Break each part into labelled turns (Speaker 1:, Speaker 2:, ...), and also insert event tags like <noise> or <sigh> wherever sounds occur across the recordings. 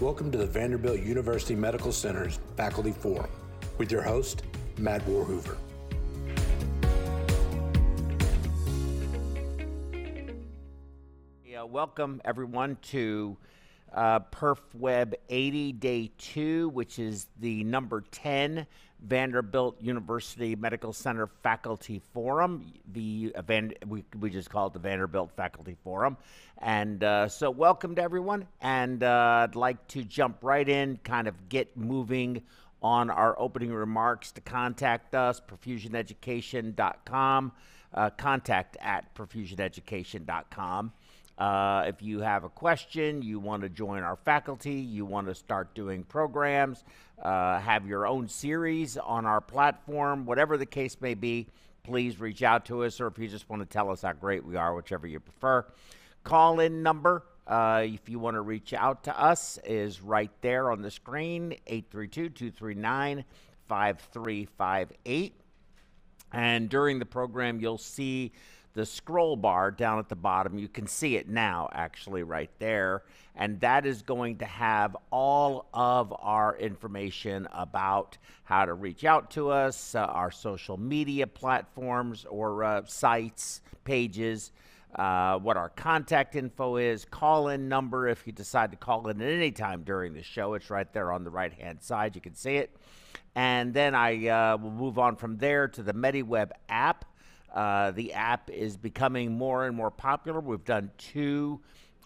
Speaker 1: Welcome to the Vanderbilt University Medical Center's Faculty Forum with your host, Matt Warhoover.
Speaker 2: Yeah, welcome everyone to uh, Perf Web 80 Day 2, which is the number 10 Vanderbilt University Medical Center Faculty Forum. The uh, Van, we, we just call it the Vanderbilt Faculty Forum. And uh, so, welcome to everyone. And uh, I'd like to jump right in, kind of get moving on our opening remarks. To contact us, perfusioneducation.com, uh, contact at perfusioneducation.com. Uh, if you have a question, you want to join our faculty, you want to start doing programs, uh, have your own series on our platform, whatever the case may be, please reach out to us, or if you just want to tell us how great we are, whichever you prefer. Call in number, uh, if you want to reach out to us, is right there on the screen 832 239 5358. And during the program, you'll see the scroll bar down at the bottom. You can see it now, actually, right there. And that is going to have all of our information about how to reach out to us, uh, our social media platforms or uh, sites, pages. Uh, what our contact info is, call in number if you decide to call in at any time during the show. It's right there on the right hand side. You can see it. And then I uh, will move on from there to the MediWeb app. Uh, the app is becoming more and more popular. We've done two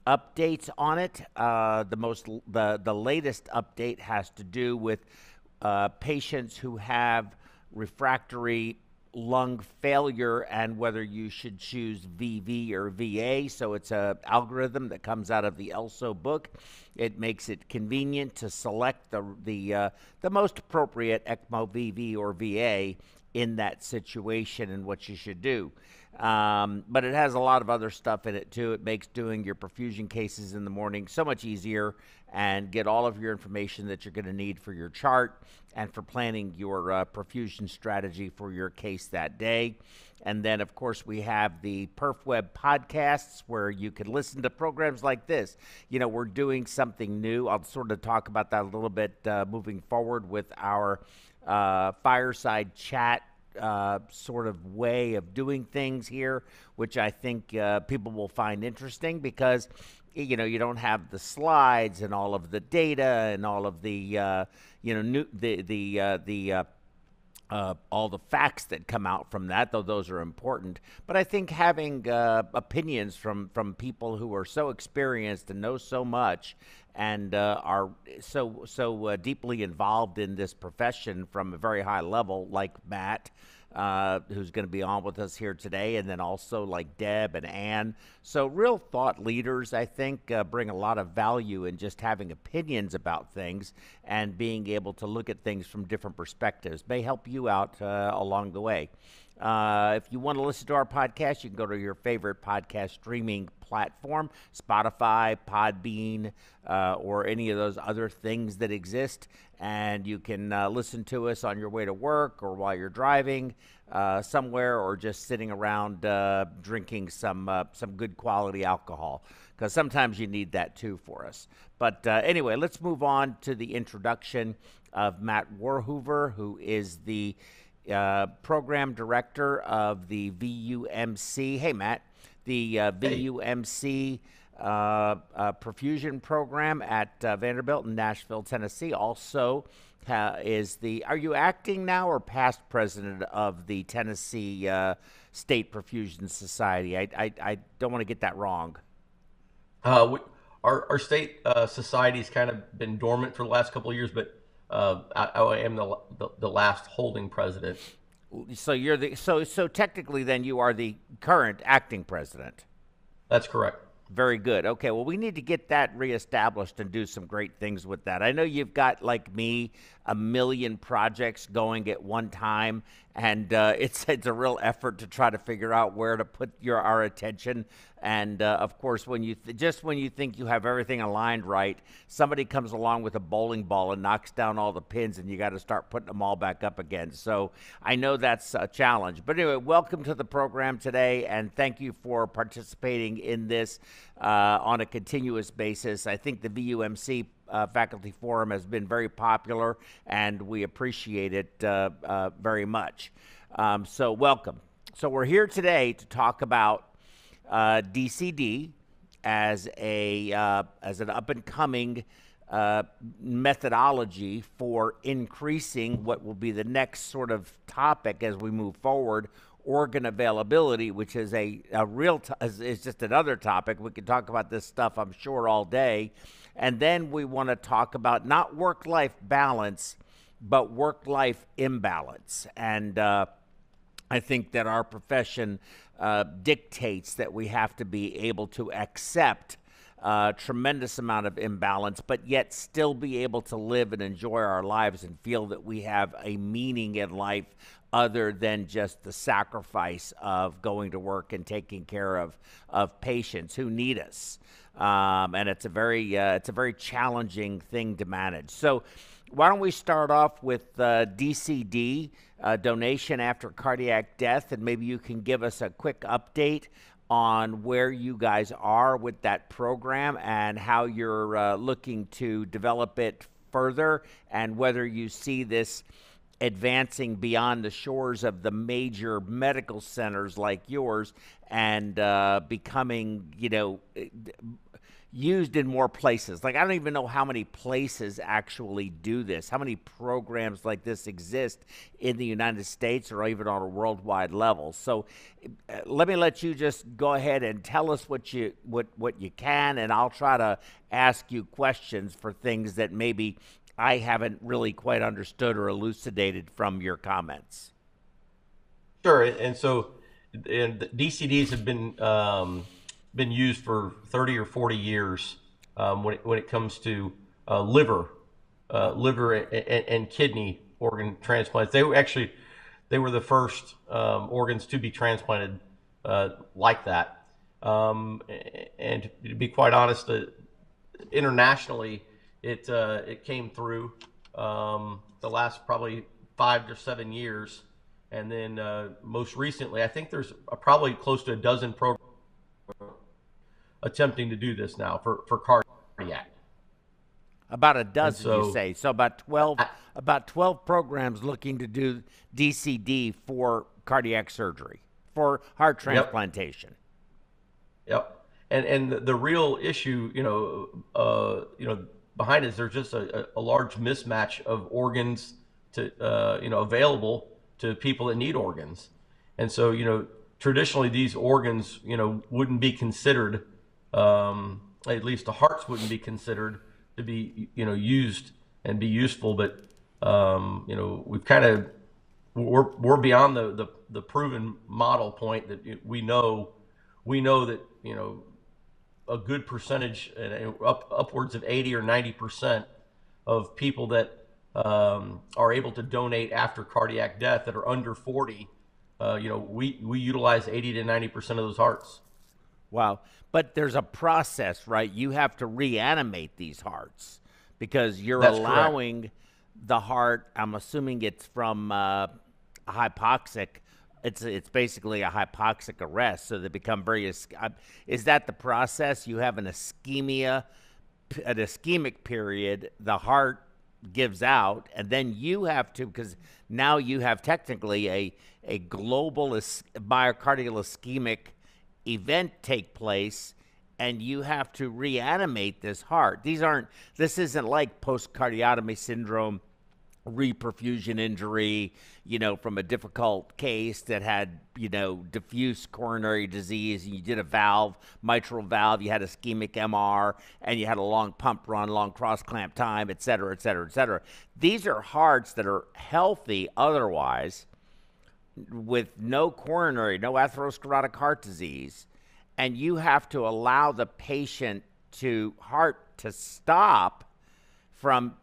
Speaker 2: updates on it. Uh, the most the the latest update has to do with uh, patients who have refractory lung failure and whether you should choose VV or VA. So it's a algorithm that comes out of the ELSO book. It makes it convenient to select the the uh, the most appropriate ECMO VV or VA in that situation and what you should do. Um, but it has a lot of other stuff in it too. It makes doing your perfusion cases in the morning so much easier and get all of your information that you're going to need for your chart and for planning your uh, perfusion strategy for your case that day. And then, of course, we have the PerfWeb podcasts where you can listen to programs like this. You know, we're doing something new. I'll sort of talk about that a little bit uh, moving forward with our uh, fireside chat uh, sort of way of doing things here, which I think uh, people will find interesting because you know you don't have the slides and all of the data and all of the uh, you know new, the the uh, the uh, all the facts that come out from that, though those are important. But I think having uh, opinions from from people who are so experienced and know so much and uh, are so so uh, deeply involved in this profession from a very high level, like Matt, uh, who's going to be on with us here today, and then also like Deb and Ann. So, real thought leaders, I think, uh, bring a lot of value in just having opinions about things and being able to look at things from different perspectives. May help you out uh, along the way. Uh, if you want to listen to our podcast, you can go to your favorite podcast streaming platform Spotify, Podbean, uh, or any of those other things that exist. And you can uh, listen to us on your way to work or while you're driving uh, somewhere or just sitting around uh, drinking some, uh, some good quality alcohol. Because sometimes you need that too for us. But anyway, let's move on to the introduction of Matt Warhoover, who is the uh, program director of the VUMC. Hey, Matt, the uh, VUMC uh, uh, perfusion program at uh, Vanderbilt in Nashville, Tennessee. Also, is the are you acting now or past president of the Tennessee State Perfusion Society? I I, I don't want to get that wrong.
Speaker 3: We, our our state has kind of been dormant for the last couple of years, but uh, I, I, am the, the, the last holding president.
Speaker 2: So you're the so so technically then you are the current acting president.
Speaker 3: That's correct.
Speaker 2: Very good. Okay, well, we need to get that reestablished and do some great things with that. I know you've got, like me, a million projects going at one time, and uh, <laughs> it's it's a real effort to try to figure out where to put your our attention. And uh, of course, when you th- just when you think you have everything aligned right, somebody comes along with a bowling ball and knocks down all the pins, and you got to start putting them all back up again. So I know that's a challenge. But anyway, welcome to the program today, and thank you for participating in this uh, on a continuous basis. I think the VUMC uh, Faculty Forum has been very popular, and we appreciate it uh, uh, very much. Um, so, welcome. So, we're here today to talk about DCD as a as an up and coming uh, methodology for increasing what will be the next sort of topic as we move forward organ availability, which is a, a real, t- is, is just another topic. We could talk about this stuff, I'm sure, all day. And then we want to talk about not work life balance, but work life imbalance. And uh, I think that our profession uh, dictates that we have to be able to accept uh, tremendous amount of imbalance, but yet still be able to live and enjoy our lives and feel that we have a meaning in life other than just the sacrifice of going to work and taking care of, of patients who need us. Um, and it's a very uh, it's a very challenging thing to manage. So, why don't we start off with uh, DCD uh, donation after cardiac death, and maybe you can give us a quick update on where you guys are with that program and how you're uh, looking to develop it further, and whether you see this advancing beyond the shores of the major medical centers like yours and uh, becoming, you know, used in more places. Like, I don't even know how many places actually do this, how many programs like this exist in the United States or even on a worldwide level. So, uh, let me let you just go ahead and tell us what you what what you can, and I'll try to ask you questions for things that maybe I haven't really quite understood or elucidated from your comments.
Speaker 3: Sure, and so and DCDs have been um, been used for 30 or 40 years um, when, it, when it comes to uh, liver, uh, liver and, and, kidney organ transplants. They were actually they were the first um, organs to be transplanted uh, like that. Um, and to be quite honest, uh, internationally, it uh, it came through um, the last probably five to seven years, and then uh, most recently, I think there's probably close to a dozen programs attempting to do this now for, for cardiac.
Speaker 2: About a dozen, so, you say. So about twelve, I, about twelve programs looking to do DCD for cardiac surgery for heart transplantation.
Speaker 3: Yep. yep. And and the, the real issue, you know, uh, you know, behind it is there's just a, a large mismatch of organs to uh, you know available to people that need organs, and so you know traditionally these organs you know wouldn't be considered um, at least the hearts wouldn't be considered to be you know used and be useful. But um, you know we've kind of we're we're beyond the, the the proven model point that we know we know that you know a good percentage up upwards of 80 or 90 percent of people that um, are able to donate after cardiac death that are under 40 uh, you know we we utilize 80 to 90 percent of those hearts
Speaker 2: Wow. But there's a process, right? You have to reanimate these hearts because you're That's allowing correct. the heart, I'm assuming it's from uh, hypoxic. It's it's basically a hypoxic arrest, so they become very. Uh, is that the process? You have an ischemia, an ischemic period. The heart gives out, and then you have to because now you have technically a a global is, myocardial ischemic event take place and you have to reanimate this heart. These aren't this isn't like post-cardiotomy syndrome reperfusion injury, you know, from a difficult case that had, you know, diffuse coronary disease and you did a valve, mitral valve, you had ischemic MR, and you had a long pump run, long cross clamp time, et cetera, et cetera, et cetera. These are hearts that are healthy otherwise with no coronary, no atherosclerotic heart disease, and you have to allow the patient to heart to stop from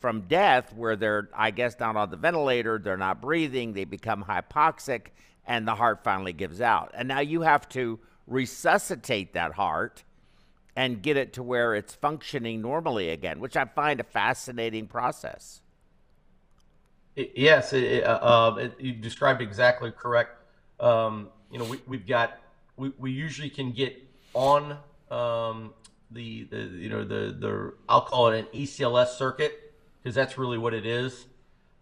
Speaker 2: from death where they're I guess not on the ventilator, they're not breathing, they become hypoxic and the heart finally gives out. And now you have to resuscitate that heart and get it to where it's functioning normally again, which I find a fascinating process.
Speaker 3: Yes, it, uh, um, it, you described exactly correct. Um, you know, we, we've got we, we usually can get on um, the, the you know the the I'll call it an ECLS circuit because that's really what it is.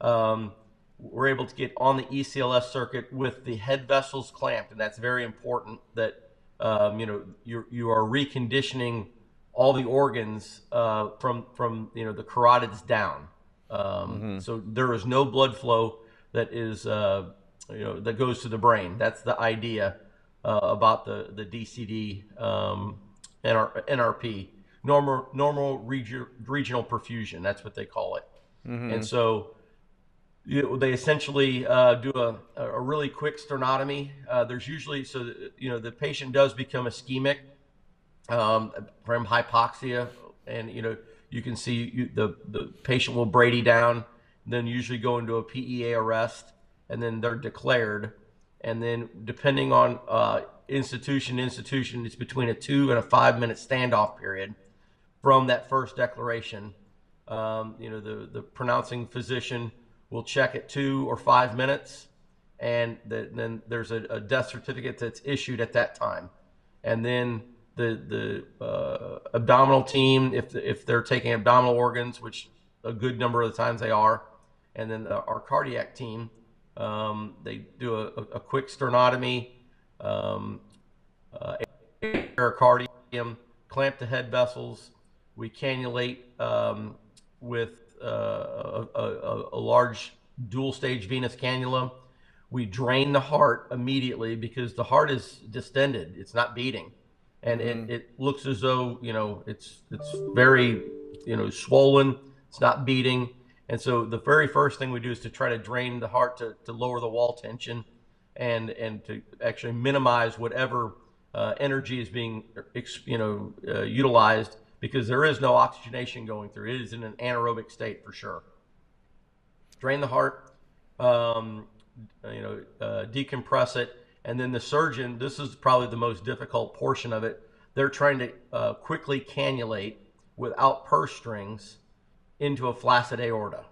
Speaker 3: Um, we're able to get on the ECLS circuit with the head vessels clamped, and that's very important. That um, you know you you are reconditioning all the organs uh, from from you know the carotids down. Um, mm-hmm. So there is no blood flow that is uh, you know that goes to the brain. That's the idea uh, about the the DCD um, NR, NRP normal normal regi- regional perfusion. That's what they call it. Mm-hmm. And so you know, they essentially uh, do a, a really quick sternotomy. Uh, there's usually so you know the patient does become ischemic um, from hypoxia, and you know you can see you, the the patient will brady down, then usually go into a PEA arrest, and then they're declared, and then depending on uh, institution institution, it's between a two and a five minute standoff period from that first declaration. Um, you know the the pronouncing physician will check at two or five minutes, and the, then there's a, a death certificate that's issued at that time, and then the the uh, abdominal team if if they're taking abdominal organs, which a good number of the times they are, and then the, our cardiac team, um, they do a, a, quick sternotomy, um, uh, pericardium, clamp the head vessels. We cannulate um, with uh, a, a, a large dual stage venous cannula. We drain the heart immediately because the heart is distended; it's not beating and mm-hmm. it, it looks as though you know it's it's very you know swollen it's not beating. And so the very first thing we do is to try to drain the heart to, to lower the wall tension and and to actually minimize whatever uh, energy is being you know uh, utilized because there is no oxygenation going through. It is in an anaerobic state for sure. Drain the heart um, you know uh, decompress it and then the surgeon, this is probably the most difficult portion of it. They're trying to uh, quickly cannulate without purse strings into a flaccid aorta.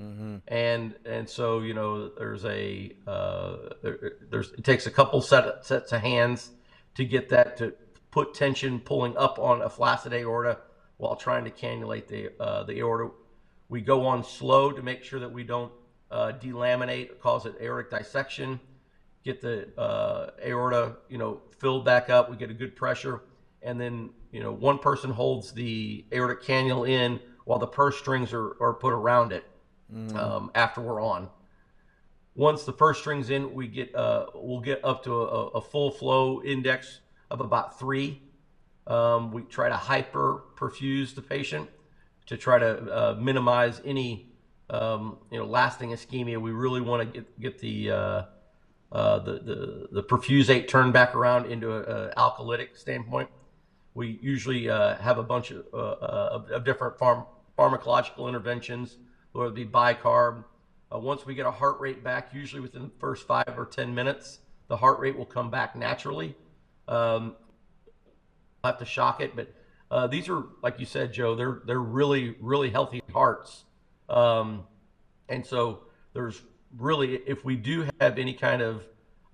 Speaker 3: Mm-hmm. And and so you know there's a uh, there, there's it takes a couple set sets of hands to get that to put tension pulling up on a flaccid aorta while trying to cannulate the uh, the aorta. We go on slow to make sure that we don't uh, delaminate, cause it aortic dissection get the uh, aorta, you know, filled back up. We get a good pressure, and then you know one person holds the aortic cannula in while the purse strings are, are put around it mm. um, after we're on. Once the purse strings in, we get uh, we'll get up to a, a full flow index of about three. Um, we try to hyper perfuse the patient to try to uh, minimize any um, you know lasting ischemia. We really want to get get the uh, uh, the, the, the perfusate turned back around into an alkalotic standpoint. We usually uh, have a bunch of, uh, of, of, different pharm- pharmacological interventions, whether it be bicarb. Uh, once we get a heart rate back, usually within the first five or 10 minutes, the heart rate will come back naturally. Um, I'll have to shock it, but uh, these are, like you said, Joe, they're, they're really, really healthy hearts. Um, and so there's really, if we do have any kind of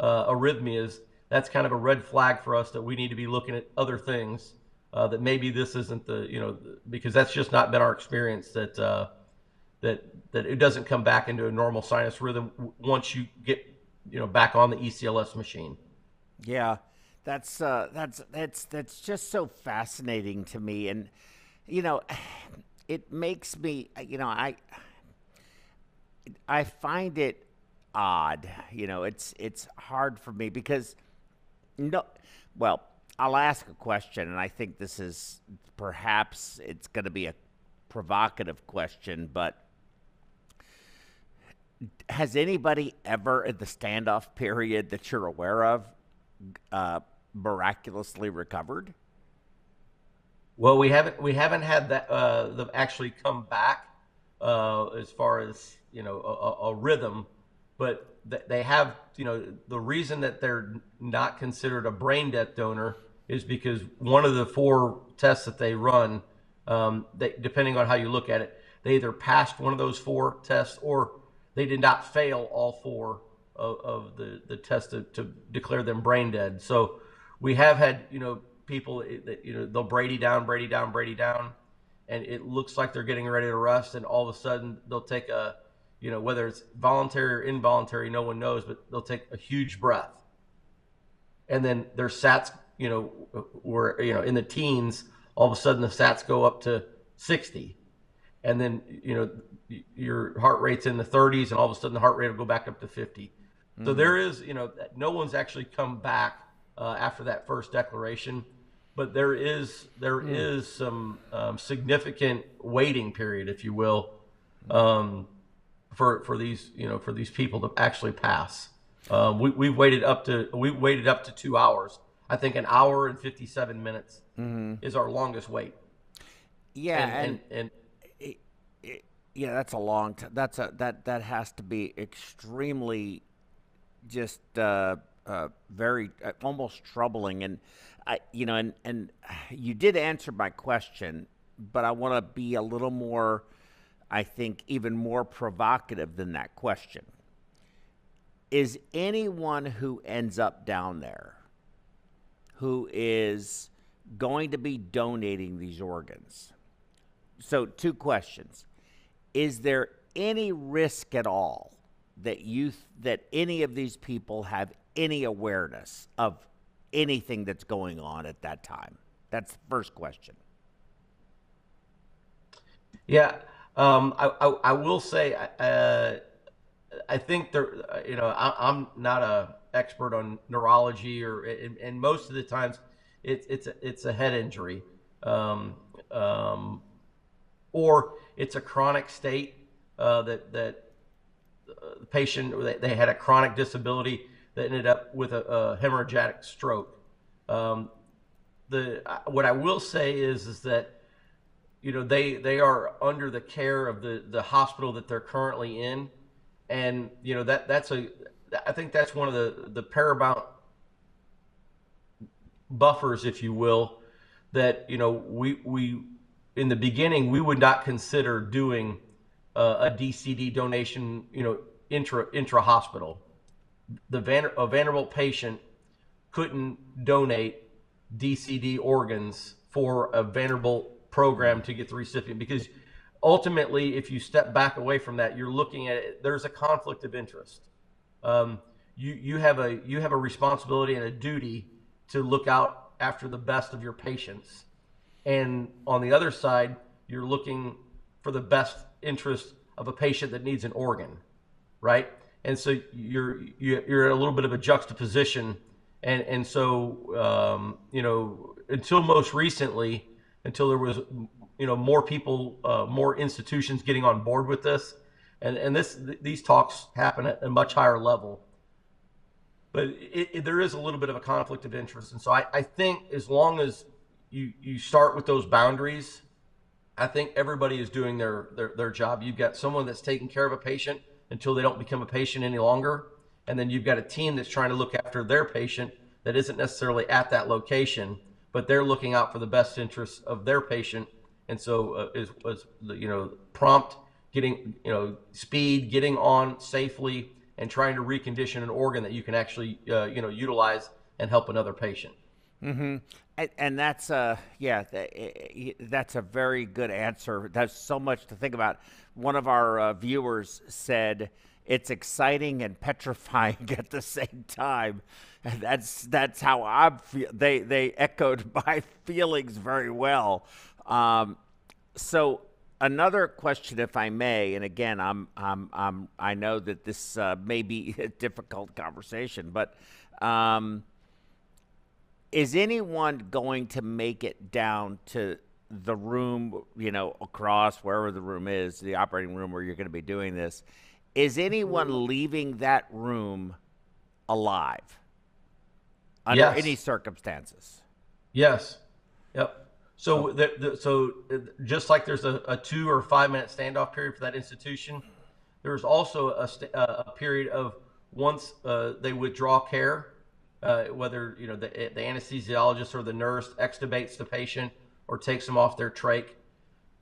Speaker 3: uh, arrhythmias, that's kind of a red flag for us that we need to be looking at other things. Uh, that maybe this isn't the you know because that's just not been our experience that uh, that that it doesn't come back into a normal sinus rhythm once you get you know back on the ECLS machine.
Speaker 2: Yeah, that's uh, that's that's that's just so fascinating to me, and you know, <sighs> it makes me you know I I find it odd. You know, it's it's hard for me because no. Well, I'll ask a question, and I think this is perhaps it's going to be a provocative question, but has anybody ever in the standoff period that you're aware of uh, miraculously recovered?
Speaker 3: Well, we haven't we haven't had that uh, them actually come back uh, as far as you know a, a rhythm, but they have you know the reason that they're not considered a brain death donor is because one of the four tests that they run, um, they, depending on how you look at it, they either passed one of those four tests or they did not fail all four of, of the the tests to, to declare them brain dead. So we have had you know people that you know they'll Brady down, Brady down, Brady down, and it looks like they're getting ready to rest, and all of a sudden they'll take a, you know, whether it's voluntary or involuntary, no one knows, but they'll take a huge breath, and then their SATs, you know, were you know in the teens, all of a sudden the SATs go up to 60, and then you know your heart rate's in the 30s, and all of a sudden the heart rate will go back up to 50. Mm-hmm. So there is, you know, no one's actually come back uh, after that first declaration, but there is there mm. is some um, significant waiting period, if you will, um, for for these you know for these people to actually pass. Um, we we've waited up to we waited up to two hours. I think an hour and fifty seven minutes mm-hmm. is our longest wait.
Speaker 2: Yeah, and, and, and, and it, it, yeah, that's a long. T- that's a that that has to be extremely just. Uh, uh, very uh, almost troubling. And I, you know, and and you did answer my question, but I want to be a little more, I think, even more provocative than that question. Is anyone who ends up down there, who is going to be donating these organs? So, two questions: Is there any risk at all that you that any of these people have any awareness of anything that's going on at that time? That's the first question.
Speaker 3: Yeah, um, I, I, I, will say, uh, I think there, you know, I, am not a expert on neurology, or and, and, most of the times, it's it's a, it's a head injury, um, um, or it's a chronic state uh, that that uh, the patient they had a chronic disability that ended up with a, a hemorrhagic stroke. Um, the what I will say is is that you know they they are under the care of the the hospital that they're currently in, and you know that that's a I think that's one of the the paramount buffers, if you will, that you know we we in the beginning we would not consider doing uh, a DCD donation, you know, intra intra hospital the Vander, a Vanderbilt patient couldn't donate DCD organs for a Vanderbilt program to get the recipient because ultimately, if you step back away from that, you're looking at it, there's a conflict of interest. Um, you you have a you have a responsibility and a duty to look out after the best of your patients, and on the other side, you're looking for the best interest of a patient that needs an organ, right? and so you're you're in a little bit of a juxtaposition, and and so um, you know until most recently, until there was you know more people, uh, more institutions getting on board with this, and and this these talks happen at a much higher level. But it, it, there is a little bit of a conflict of interest, and so I, I think as long as you you start with those boundaries, I think everybody is doing their, their their job. You've got someone that's taking care of a patient until they don't become a patient any longer. And then you've got a team that's trying to look after their patient that isn't necessarily at that location, but they're looking out for the best interests of their patient. And so uh, is was you know prompt getting you know speed getting on safely and trying to recondition an organ that you can actually uh, you know utilize and help another patient.
Speaker 2: Mm-hmm. And, that's uh yeah that's a very good answer. That's so much to think about. One of our uh, viewers said it's exciting and petrifying <laughs> at the same time. And <laughs> that's that's how I feel. They they echoed <laughs> my feelings very well. Um, so another question, if I may, and again, I'm I'm, I'm I know that this uh, may be <laughs> a difficult conversation, but. Um, is anyone going to make it down to the room, you know, across wherever the room is, the operating room where you're going to be doing this? Is anyone leaving that room alive under yes. any circumstances?
Speaker 3: Yes. Yep. So, oh. the, the, so uh, just like there's a, a, two or five minute standoff period for that institution, there's also a, a period of once uh, they withdraw care uh, whether you know the, the anesthesiologist or the nurse extubates the patient or takes them off their trach.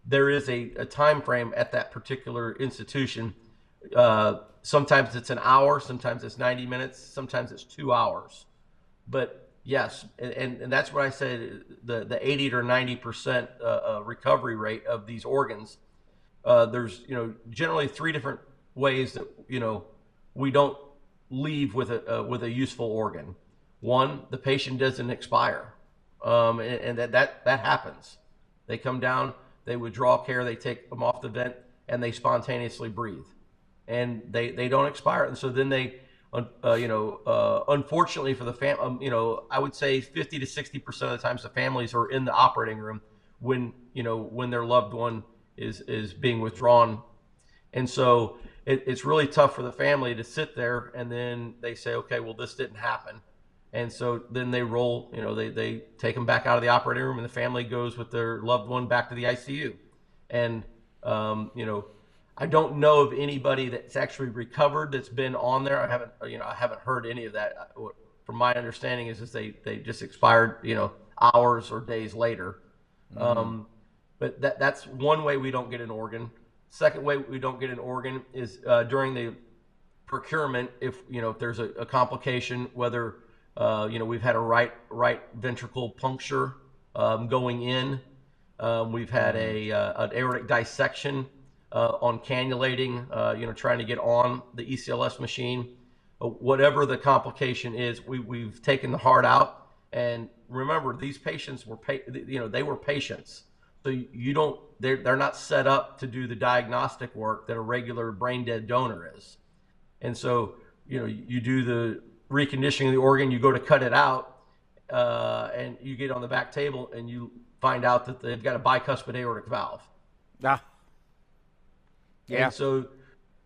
Speaker 3: There is a, a time frame at that particular institution. Uh, sometimes it's an hour, sometimes it's 90 minutes, sometimes it's two hours. But Yes, and, and, and that's what I said. The the eighty or ninety percent uh, uh, recovery rate of these organs. Uh, there's you know generally three different ways that you know we don't leave with a uh, with a useful organ. One, the patient doesn't expire, um, and, and, that that that happens. They come down, they withdraw care, they take them off the vent, and they spontaneously breathe, and they they don't expire, and so then they uh, you know, uh, unfortunately for the fam, um, you know, I would say 50 to 60 percent of the times the families are in the operating room when you know when their loved one is is being withdrawn, and so it, it's really tough for the family to sit there and then they say, okay, well this didn't happen, and so then they roll, you know, they they take them back out of the operating room and the family goes with their loved one back to the ICU, and um, you know I don't know of anybody that's actually recovered that's been on there. I haven't, you know, I haven't heard any of that. From my understanding, is that they they just expired, you know, hours or days later. Mm-hmm. Um, but that that's one way we don't get an organ. Second way we don't get an organ is uh, during the procurement. If you know if there's a, a complication, whether uh, you know we've had a right right ventricle puncture um, going in, um, we've had mm-hmm. a uh, an aortic dissection uh, on cannulating, uh, you know, trying to get on the ECLS machine. Whatever the complication is, we, we've taken the heart out. And remember, these patients were, pa- you know, they were patients. So you don't, they're, they're not set up to do the diagnostic work that a regular brain dead donor is. And so, you know, you do the reconditioning of the organ, you go to cut it out, uh, and you get on the back table and you find out that they've got a bicuspid aortic valve.
Speaker 2: Ah.
Speaker 3: Yeah. And so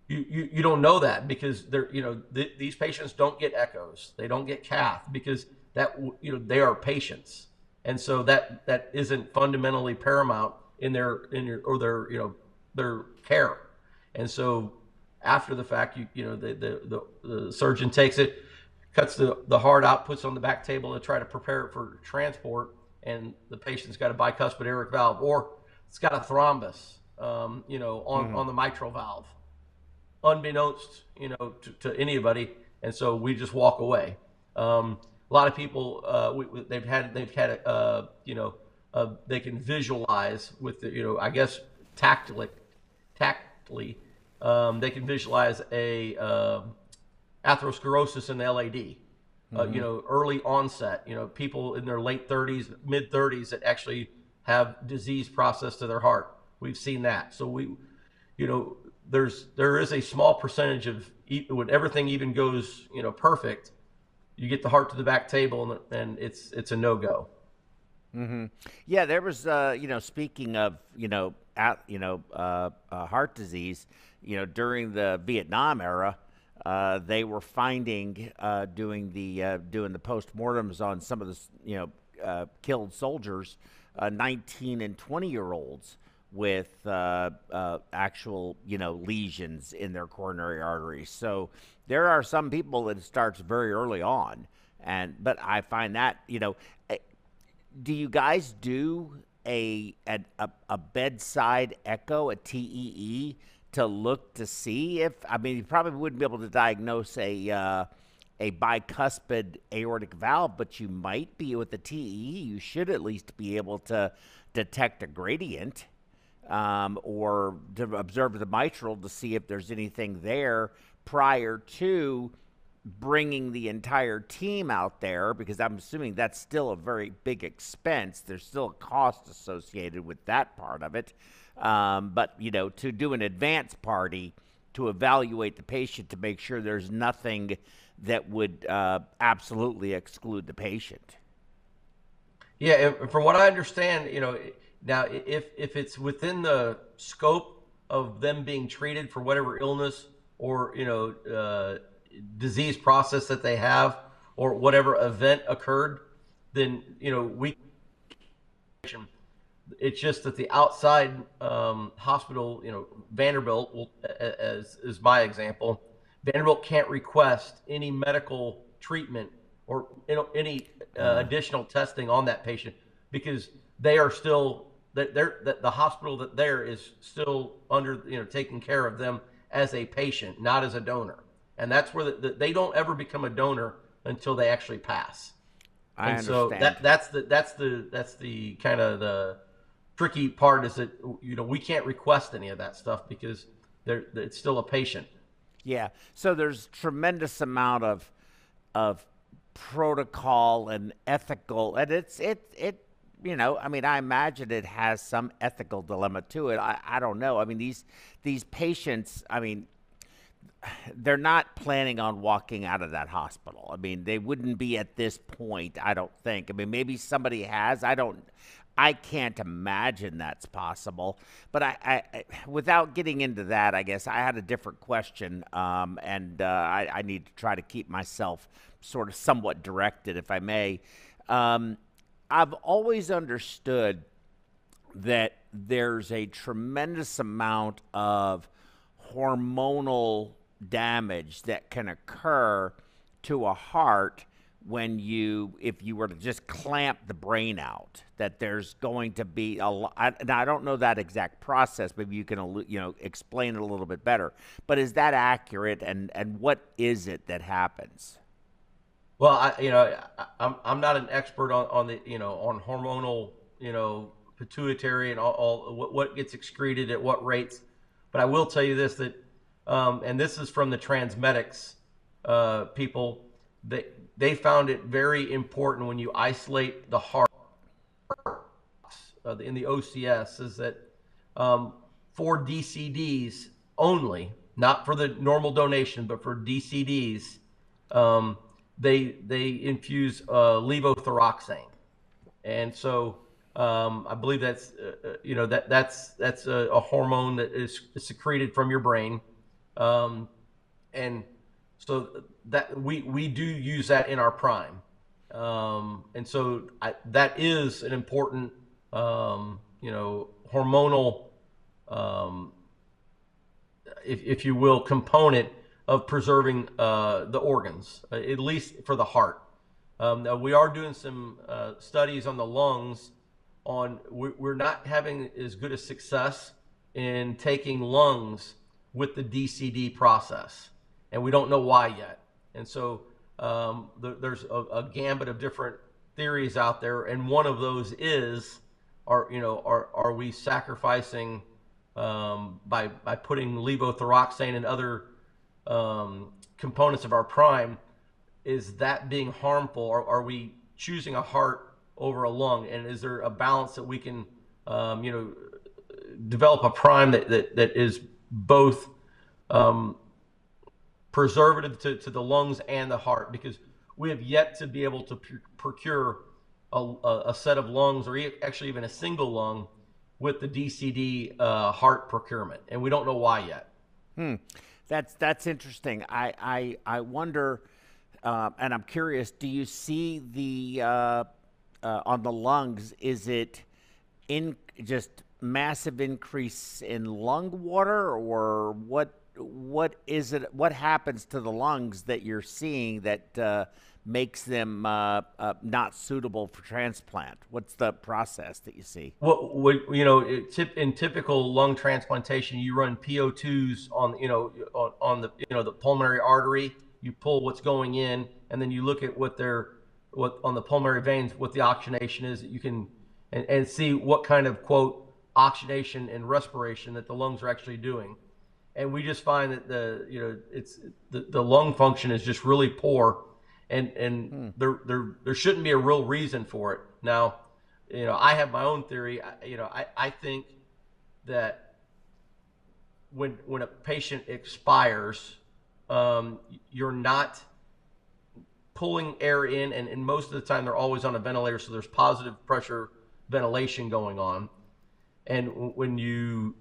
Speaker 3: you, you, you don't know that because they're, you know, th- these patients don't get echoes. They don't get cath because that, you know, they are patients. And so that, that isn't fundamentally paramount in their, in your, or their, you know, their care. And so after the fact, you, you know, the, the, the, the surgeon takes it, cuts the, the heart out, puts on the back table to try to prepare it for transport. And the patient's got a bicuspid aortic valve or it's got a thrombus um, you know, on, mm-hmm. on the mitral valve, unbeknownst, you know, to, to, anybody. And so we just walk away. Um, a lot of people, uh, we, they've had, they've had, uh, you know, uh, they can visualize with the, you know, I guess tactily, tactily, um, they can visualize a um, atherosclerosis in the LAD. Uh, mm-hmm. you know, early onset. You know, people in their late 30s, mid 30s that actually have disease process to their heart. We've seen that. So we, you know, there's there is a small percentage of when everything even goes, you know, perfect, you get the heart to the back table and, and it's it's a no go.
Speaker 2: Mm-hmm. Yeah, there was, uh, you know, speaking of, you know, at, you know, uh, uh, heart disease, you know, during the Vietnam era, uh, they were finding uh, doing the uh, doing the postmortems on some of the, you know, killed soldiers, 19 and 20 year olds with uh, uh, actual, you know, lesions in their coronary arteries. So there are some people that it starts very early on, and but I find that you know, eh, do you guys do a a, a bedside echo, a TEE, to look to see if I mean you probably wouldn't be able to diagnose a uh, a bicuspid aortic valve, but you might be with the TEE. You should at least be able to detect a gradient um, or to observe the mitral to see if there's anything there prior to bringing the entire team out there because I'm assuming that's still a very big expense. There's still a cost associated with that part of it. Um, but, you know, to do an advance party to evaluate the patient to make sure there's nothing that would uh, absolutely exclude the patient.
Speaker 3: Yeah, from what I understand, you know, now, if if it's within the scope of them being treated for whatever illness or you know uh, disease process that they have or whatever event occurred, then you know we. It's just that the outside um, hospital, you know, Vanderbilt, will, as is my example, Vanderbilt can't request any medical treatment or you know, any uh, additional testing on that patient because they are still that they're that the hospital that there is still under you know taking care of them as a patient, not as a donor, and that's where the, the, they don't ever become a donor until they actually pass.
Speaker 2: I
Speaker 3: and
Speaker 2: understand.
Speaker 3: so that that's the that's the that's the kind of the tricky part is that you know we can't request any of that stuff because they're it's still a patient.
Speaker 2: Yeah. So there's tremendous amount of of protocol and ethical, and it's it it you know I mean I imagine it has some ethical dilemma to it. I I don't know. I mean these these patients. I mean they're not planning on walking out of that hospital. I mean, they wouldn't be at this point, I don't think. I mean, maybe somebody has. I don't I can't imagine that's possible. But I, I, without getting into that, I guess I had a different question, um, and uh, I, I, need to try to keep myself sort of somewhat directed, if I may. Um, I've always understood that there's a tremendous amount of hormonal damage that can occur to a heart when you if you were to just clamp the brain out that there's going to be a lot and I don't know that exact process maybe you can you know explain it a little bit better but is that accurate and and what is it that happens
Speaker 3: well I you know I'm I'm not an expert on on the you know on hormonal you know pituitary and all, all what, what gets excreted at what rates. But I will tell you this that um, and this is from the transmedics uh, people that they found it very important when you isolate the heart uh, in the OCS is that um, for DCDs only, not for the normal donation, but for DCDs, um, they they infuse uh, levothyroxine, and so um, I believe that's uh, uh you know that that's that's a, a, hormone that is secreted from your brain, um, and so that we we do use that in our prime, um, and so I, that is an important um, you know hormonal, um, if if you will, component of preserving uh, the organs, uh, at least for the heart. Um, we are doing some uh, studies on the lungs. On we're not having as good a success in taking lungs with the DCD process, and we don't know why yet. And so um, the, there's a, a, gambit of different theories out there, and one of those is, are you know, are are we sacrificing um, by by putting levothyroxine and other um, components of our prime? Is that being harmful, or are we choosing a heart over a lung? And is there a balance that we can, um, you know, develop a prime that that, that is both um, preservative to, to the lungs and the heart because we have yet to be able to procure a, a, set of lungs or actually even a single lung with the DCD uh, heart procurement, and we don't know why yet.
Speaker 2: Hmm. That's that's interesting. I I I wonder, uh, and I'm curious. Do you see the uh, uh on the lungs? Is it in just massive increase in lung water, or what? what is it? What happens to the lungs that you're seeing that uh, makes them uh, uh, not suitable for transplant? What's the process that you see?
Speaker 3: Well, you know, in typical lung transplantation, you run PO2s on you know on, on the you know the pulmonary artery. You pull what's going in, and then you look at what they're what on the pulmonary veins what the oxygenation is. You can and, and see what kind of quote oxygenation and respiration that the lungs are actually doing and we just find that the you know it's the, the lung function is just really poor and and hmm. there there there shouldn't be a real reason for it. Now you know i have my own theory. I, you know i i think that when when a patient expires um, you're not pulling air in and, and most of the time they're always on a ventilator so there's positive pressure ventilation going on. And when you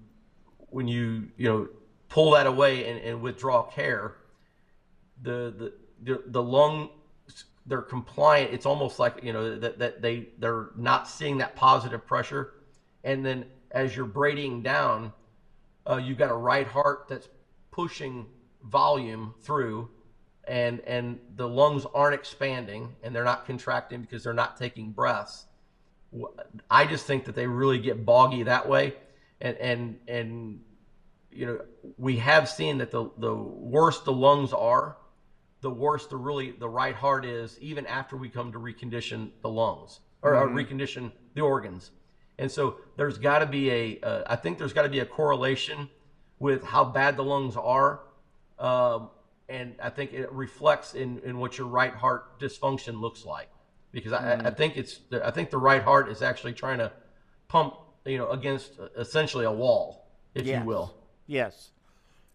Speaker 3: when you you know pull that away and, and withdraw care, the, the the lung they're compliant. It's almost like you know that, that they they're not seeing that positive pressure, and then as you're braiding down, uh, you've got a right heart that's pushing volume through, and and the lungs aren't expanding and they're not contracting because they're not taking breaths. I just think that they really get boggy that way, and and and you know, we have seen that the, the worse the lungs are, the worse the really the right heart is, even after we come to recondition the lungs or, mm-hmm. or recondition the organs. And so there's got to be a, uh, I think there's got to be a correlation with how bad the lungs are. Um, and I think it reflects in, in what your right heart dysfunction looks like. Because mm-hmm. I, I mm-hmm. think it's, I think the right heart is actually trying to pump, you know, against essentially a wall, if yes. you will.
Speaker 2: Yes.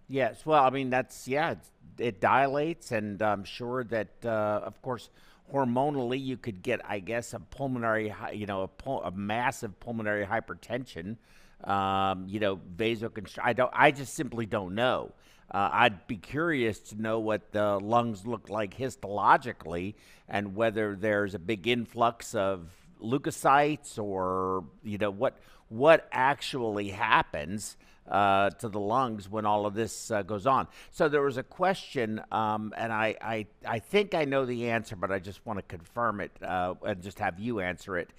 Speaker 2: Yes. Well, I mean, that's, yeah, it dilates. And I'm sure that, uh, of course, hormonally you could get, I guess, a pulmonary, you know, a, a massive pulmonary hypertension. Um, you know, vasoconstriction. I don't. I just simply don't know. Uh, I'd be curious to know what the lungs look like histologically and whether there's a big influx of leukocytes or you know what what actually happens uh, to the lungs when all of this uh, goes on. So there was a question, um, and I, I, I think I know the answer, but I just want to confirm it uh, and just have you answer it.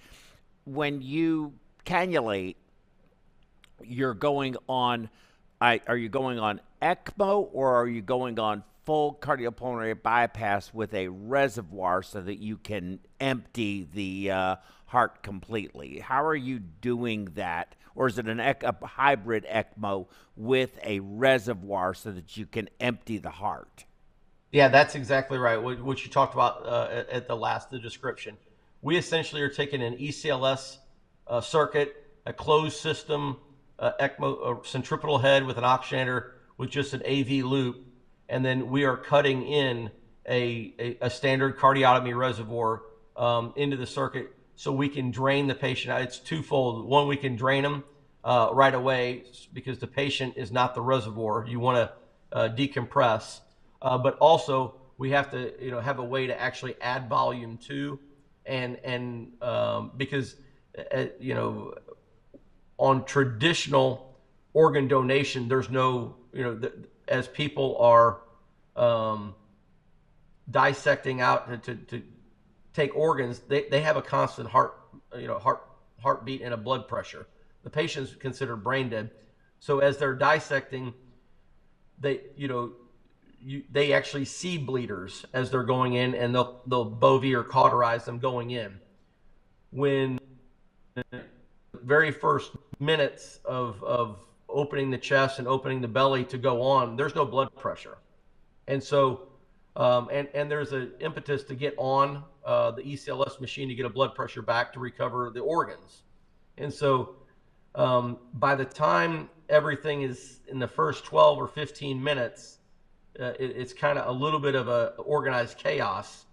Speaker 2: When you cannulate, you're going on. I, are you going on ECMO or are you going on full cardiopulmonary bypass with a reservoir so that you can empty the uh, heart completely? How are you doing that? Or is it an ec- a hybrid ECMO with a reservoir so that you can empty the heart?
Speaker 3: Yeah, that's exactly right. What, what you talked about uh, at, the last the description. We essentially are taking an ECLS uh, circuit, a closed system uh, ECMO centripetal head with an oxygenator with just an AV loop, and then we are cutting in a, a, a standard cardiotomy reservoir um, into the circuit so we can drain the patient. It's twofold. One, we can drain them uh, right away because the patient is not the reservoir. You want to uh, decompress, uh, but also we have to you know have a way to actually add volume to, and and um, because uh, you know on traditional organ donation, there's no you know the, as people are um, dissecting out to, to, to take organs, they, they have a constant heart, you know, heart heartbeat and a blood pressure. The patient's considered brain dead. So as they're dissecting, they you know, you, they actually see bleeders as they're going in, and they'll they'll bovie or cauterize them going in. When the very first minutes of of opening the chest and opening the belly to go on, there's no blood pressure, and so um, and and there's an impetus to get on uh, the ECLS machine to get a blood pressure back to recover the organs. And so um, by the time everything is in the first 12 or 15 minutes, uh, it, it's kind of a little bit of a organized chaos.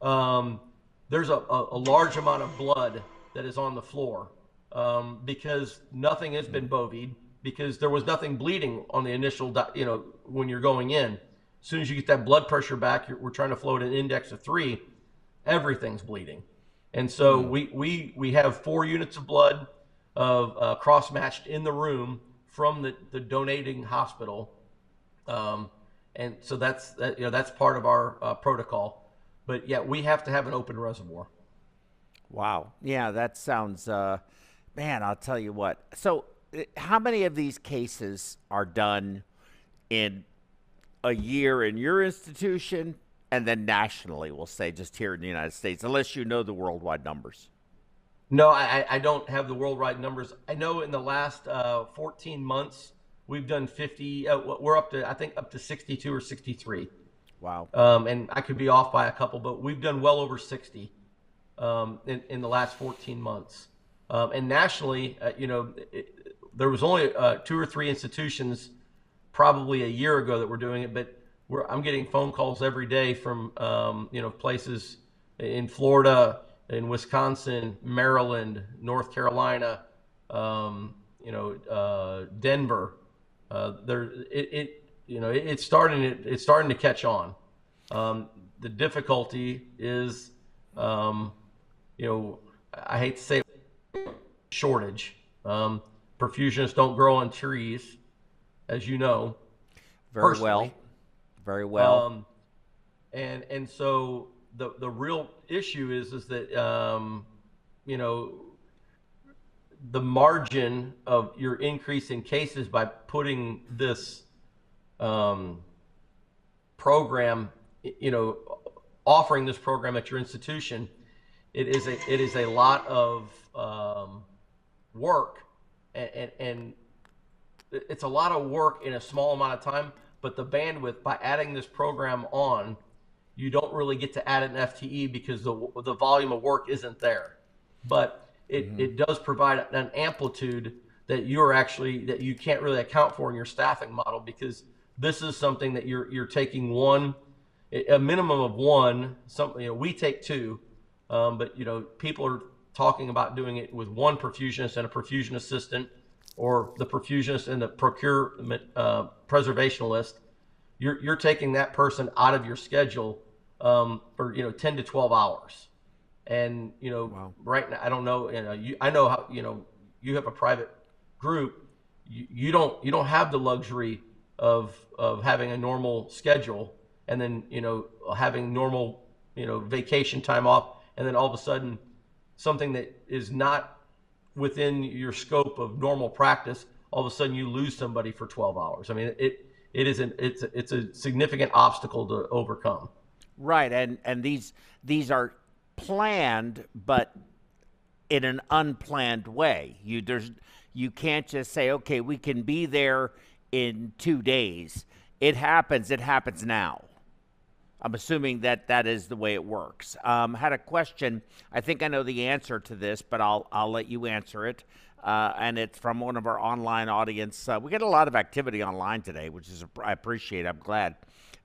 Speaker 3: Um, there's a, a, a, large amount of blood that is on the floor um, because nothing has been bovied because there was nothing bleeding on the initial, you know, when you're going in. As soon as you get that blood pressure back, we're trying to float an index of three everything's bleeding. And so mm. we, we, we have four units of blood of uh, cross matched in the room from the, the donating hospital. Um, and so that's, that, you know, that's part of our uh, protocol. But yeah, we have to have an open reservoir.
Speaker 2: Wow. Yeah, that sounds, uh, man, I'll tell you what. So, uh, how many of these cases are done in a year in your institution and then nationally, we'll say just here in the United States, unless you know the worldwide numbers.
Speaker 3: No, I, I don't have the worldwide numbers. I know in the last uh, 14 months, we've done 50. Uh, we're up to, I think, up to 62 or 63.
Speaker 2: Wow.
Speaker 3: Um, and I could be off by a couple, but we've done well over 60 um, in, in the last 14 months. Um, and nationally, uh, you know, it, there was only uh, two or three institutions probably a year ago that we're doing it, but I'm getting phone calls every day from um, you know places in Florida, in Wisconsin, Maryland, North Carolina, um, you know, uh, Denver. Uh, there, it, it, you know, it, it's starting. It, it's starting to catch on. Um, the difficulty is, um, you know, I hate to say shortage. Um, perfusionists don't grow on trees, as you know.
Speaker 2: Very well. Very well. Um,
Speaker 3: and and so the the real issue is is that um, you know the margin of your increase in cases by putting this um, program you know, offering this program at your institution, it is a it is a lot of um, work, and, and, and it's a lot of work in a small amount of time. But the bandwidth by adding this program on, you don't really get to add an FTE because the the volume of work isn't there. But it, mm-hmm. it does provide an amplitude that you're actually that you can't really account for in your staffing model because this is something that you're you're taking one a minimum of one some you know we take two um, but you know people are talking about doing it with one perfusionist and a perfusion assistant or the perfusionist and the procurement uh, preservationalist you're you're taking that person out of your schedule um, for you know 10 to 12 hours and you know wow. right now i don't know you know you, i know how you know you have a private group you, you don't you don't have the luxury of of having a normal schedule and then you know having normal you know vacation time off and then all of a sudden something that is not within your scope of normal practice all of a sudden you lose somebody for 12 hours. I mean it it is an it's a, it's a significant obstacle to overcome.
Speaker 2: Right and and these these are planned but in an unplanned way. You there's you can't just say okay we can be there in 2 days. It happens it happens now I'm assuming that that is the way it works. Um, had a question. I think I know the answer to this, but I'll I'll let you answer it. Uh, and it's from one of our online audience. Uh, we get a lot of activity online today, which is I appreciate. I'm glad.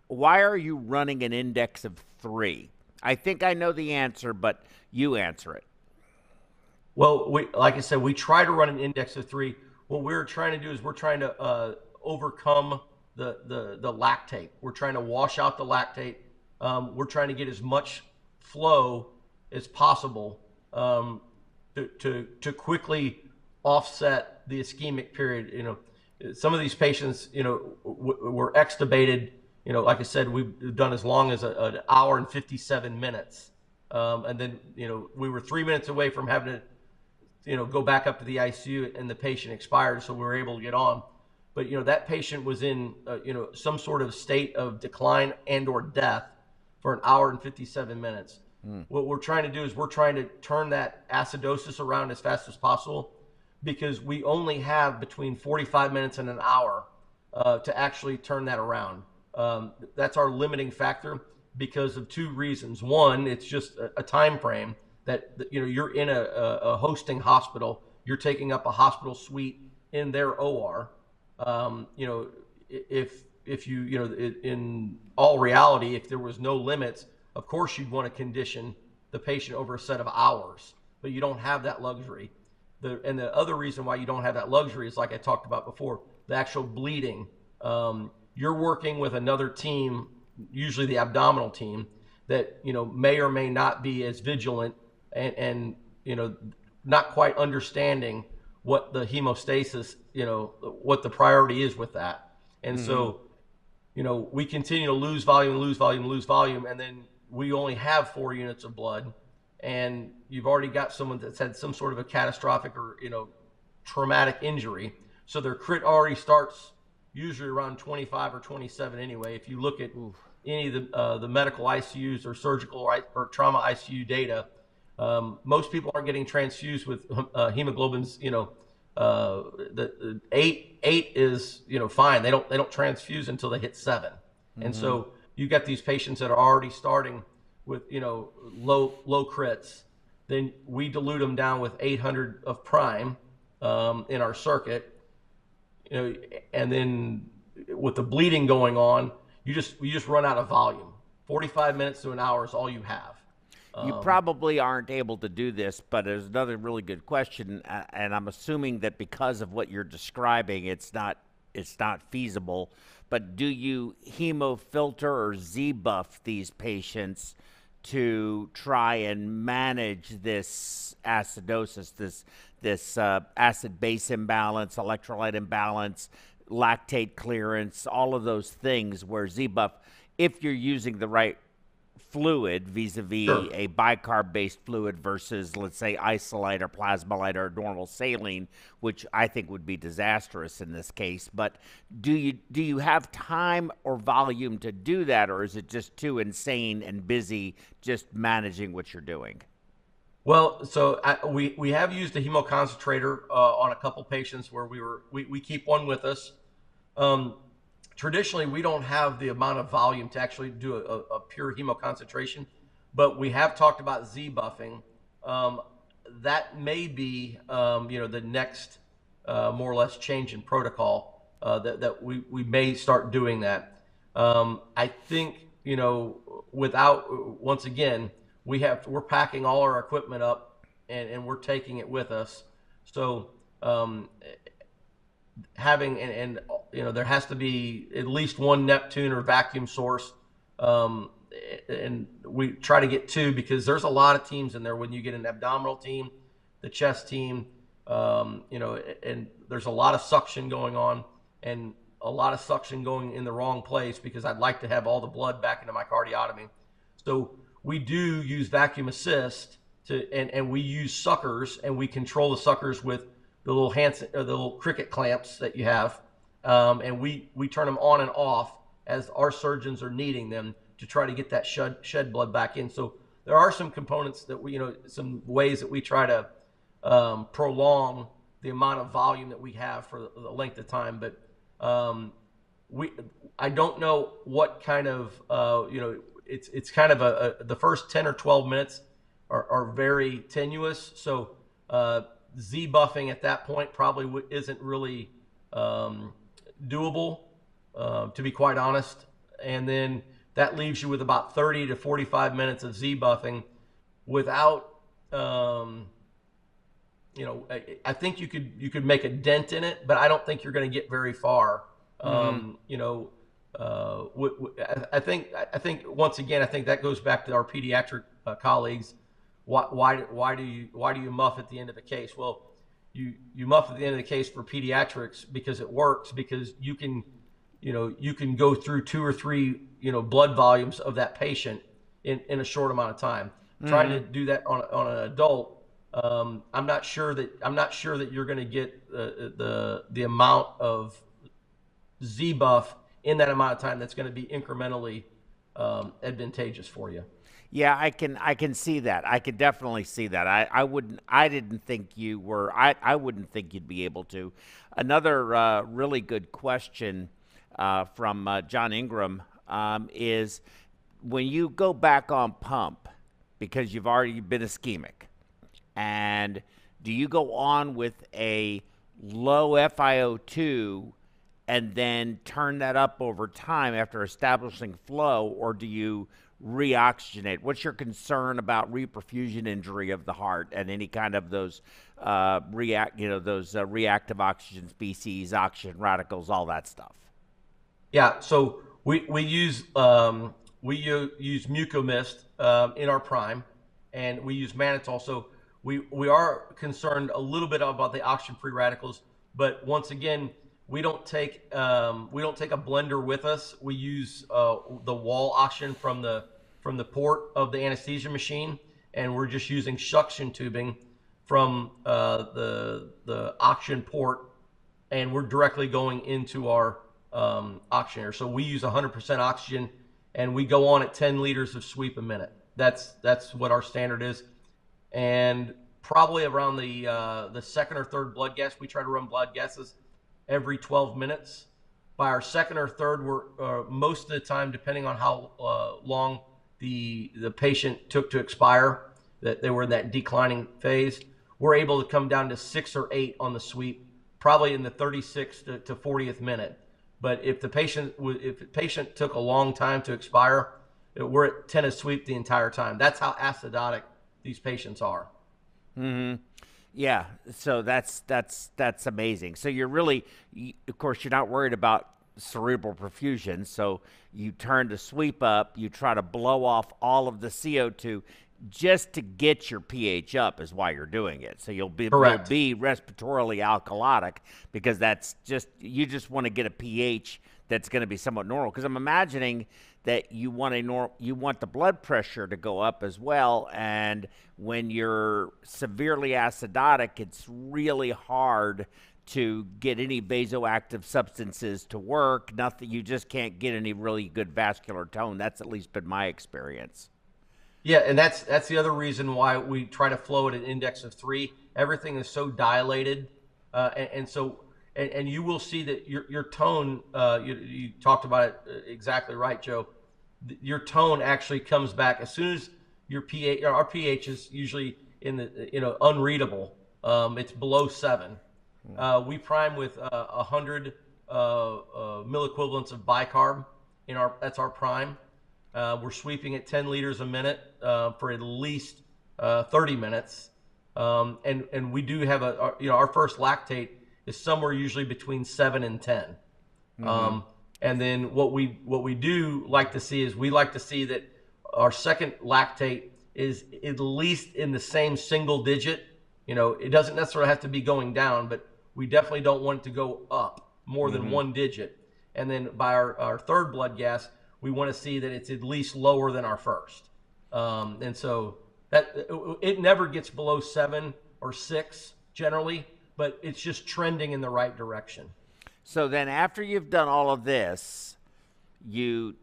Speaker 2: Why are you running an index of three? I think I know the answer, but you answer it.
Speaker 3: Well, we like I said, we try to run an index of three. What we're trying to do is we're trying to uh, overcome the, the the lactate. We're trying to wash out the lactate um, we're trying to get as much flow as possible um, to, to, to quickly offset the ischemic period. You know, some of these patients, you know, w- were extubated. You know, like I said, we've done as long as a, an hour and 57 minutes. Um, and then, you know, we were three minutes away from having to, you know, go back up to the ICU and the patient expired. So we were able to get on. But, you know, that patient was in, uh, you know, some sort of state of decline and or death for an hour and 57 minutes. Mm. What we're trying to do is we're trying to turn that acidosis around as fast as possible because we only have between 45 minutes and an hour uh, to actually turn that around. Um, that's our limiting factor because of two reasons. One, it's just a, a time frame that you know you're in a, a, hosting hospital, you're taking up a hospital suite in their OR. Um, you know, if if you you know in all reality if there was no limits of course you'd want to condition the patient over a set of hours but you don't have that luxury. The and the other reason why you don't have that luxury is like i talked about before the actual bleeding. Um, you're working with another team usually the abdominal team that you know may or may not be as vigilant and and you know not quite understanding what the hemostasis you know what the priority is with that. And mm-hmm. so you know, we continue to lose volume, lose volume, lose volume, and then we only have four units of blood, and you've already got someone that's had some sort of a catastrophic or you know traumatic injury, so their crit already starts usually around 25 or 27 anyway. If you look at Oof. any of the uh, the medical ICUs or surgical or, or trauma ICU data, um, most people aren't getting transfused with uh, hemoglobins, you know, uh, the, the, eight eight is you know fine. They don't they don't transfuse until they hit 7 mm-hmm. and so mm-hmm. you got these patients that are already starting with you know low low crits. Then we dilute them down with 800 of prime um, in our circuit, you know, and then with the bleeding going on, you just you just run out of volume. 45 minutes to an hour is all you have.
Speaker 2: You um, probably aren't able to do this, but there's another really good question, and I'm assuming that because of what you're describing, it's not it's not feasible. But do you hemofilter or Z-buff these patients to try and manage this acidosis, this this uh, acid base imbalance, electrolyte imbalance, lactate clearance, all of those things? Where Z-buff, if you're using the right fluid vis-a-vis
Speaker 3: Sure.
Speaker 2: a bicarb-based fluid versus, let's say, Isolyte or PlasmaLyte or normal saline, which I think would be disastrous in this case. But do you do you have time or volume to do that, or is it just too insane and busy just managing what you're doing?
Speaker 3: Well, so I, we we have used a hemoconcentrator uh, on a couple patients where we were we, we keep one with us. Um, traditionally, we don't have the amount of volume to actually do a, a, pure hemoconcentration, but we have talked about Z buffing. Um, that may be um, you know the next uh, more or less change in protocol uh, that that we we may start doing that. Um, I think you know without once again we have we're packing all our equipment up and, and we're taking it with us. So um, having and, and you know there has to be at least one Neptune or vacuum source. Um, and we try to get two because there's a lot of teams in there. When you get an abdominal team, the chest team, um, you know, and there's a lot of suction going on and a lot of suction going in the wrong place because I'd like to have all the blood back into my cardiotomy. So we do use vacuum assist to, and, and we use suckers and we control the suckers with the little Hansen, or the little cricket clamps that you have. Um, and we, we turn them on and off as our surgeons are needing them to try to get that shed, shed blood back in. So there are some components that we, you know, some ways that we try to um, prolong the amount of volume that we have for the length of time. But um, we, I don't know what kind of, uh, you know, it's it's kind of a, a, the first 10 or 12 minutes are, are very tenuous. So uh, Z buffing at that point probably w- isn't really um, doable, uh, to be quite honest. And then that leaves you with about 30 to 45 minutes of Z buffing without, um, you know, I, I, think you could you could make a dent in it, but I don't think you're going to get very far. Um, mm-hmm. You know, uh, w- w- I think I think once again I think that goes back to our pediatric uh, colleagues. Why, why why do you why do you muff at the end of the case? Well, you you muff at the end of the case for pediatrics because it works because you can you know you can go through two or three you know blood volumes of that patient in, in a short amount of time. Mm-hmm. Trying to do that on on an adult, um, I'm not sure that I'm not sure that you're going to get the, the the amount of Z buff in that amount of time that's going to be incrementally um, advantageous for you.
Speaker 2: Yeah, I can I can see that. I could definitely see that. I, I wouldn't I didn't think you were I, I wouldn't think you'd be able to. Another uh, really good question uh, from uh, John Ingram um, is when you go back on pump because you've already been ischemic, and do you go on with a low FiO2 and then turn that up over time after establishing flow, or do you reoxygenate? What's your concern about reperfusion injury of the heart and any kind of those uh, react, you know, those uh, reactive oxygen species, oxygen radicals, all that stuff?
Speaker 3: Yeah, so we we use um, we use Mucomyst um, in our prime, and we use mannitol. So we we are concerned a little bit about the oxygen free radicals, but once again we don't take um, we don't take a blender with us. We use uh, the wall oxygen from the from the port of the anesthesia machine, and we're just using suction tubing from uh, the the oxygen port, and we're directly going into our um, oxygenator. So we use 100% oxygen, and we go on at 10 liters of sweep a minute. That's that's what our standard is, and probably around the uh, the second or third blood gas, we try to run blood gases every 12 minutes. By our second or third, we're uh, most of the time, depending on how uh, long the the patient took to expire, that they were in that declining phase, we're able to come down to six or eight on the sweep, probably in the 36th to, to 40th minute. But if the patient if the patient took a long time to expire, we're at 10 a sweep the entire time. That's how acidotic these patients are.
Speaker 2: Mm-hmm. Yeah, so that's that's that's amazing. So you're really, of course, you're not worried about cerebral perfusion. So you turn to sweep up, you try to blow off all of the CO2. just to get your pH up is why you're doing it. So you'll be you'll be respiratorily alkalotic because that's just you just want to get a pH that's going to be somewhat normal. Because I'm imagining that you want a norm you want the blood pressure to go up as well, and when you're severely acidotic, it's really hard to get any vasoactive substances to work. Nothing, you just can't get any really good vascular tone. That's at least been my experience.
Speaker 3: Yeah, and that's that's the other reason why we try to flow at an index of three. Everything is so dilated, uh, and, and, so and, and, you will see that your your tone. Uh, you, you, talked about it uh, exactly right, Joe. Your tone actually comes back as soon as your pH. Our pH is usually in the you know unreadable. Um, it's below seven. Uh, we prime with uh, a uh, hundred uh, milliequivalents of bicarb in our. That's our prime uh, we're sweeping at 10 liters a minute uh, for at least uh, 30 minutes. Um, and, and we do have a, our, you know, our first lactate is somewhere usually between seven and 10. Mm-hmm. Um, and then what we, what we do like to see is we like to see that our second lactate is at least in the same single digit. You know, it doesn't necessarily have to be going down, but we definitely don't want it to go up more than mm-hmm. one digit. And then by our, our third blood gas, we want to see that it's at least lower than our first. Um, and so that it never gets below seven or six generally, but it's just trending in the right direction.
Speaker 2: So then, after you've done all of this, you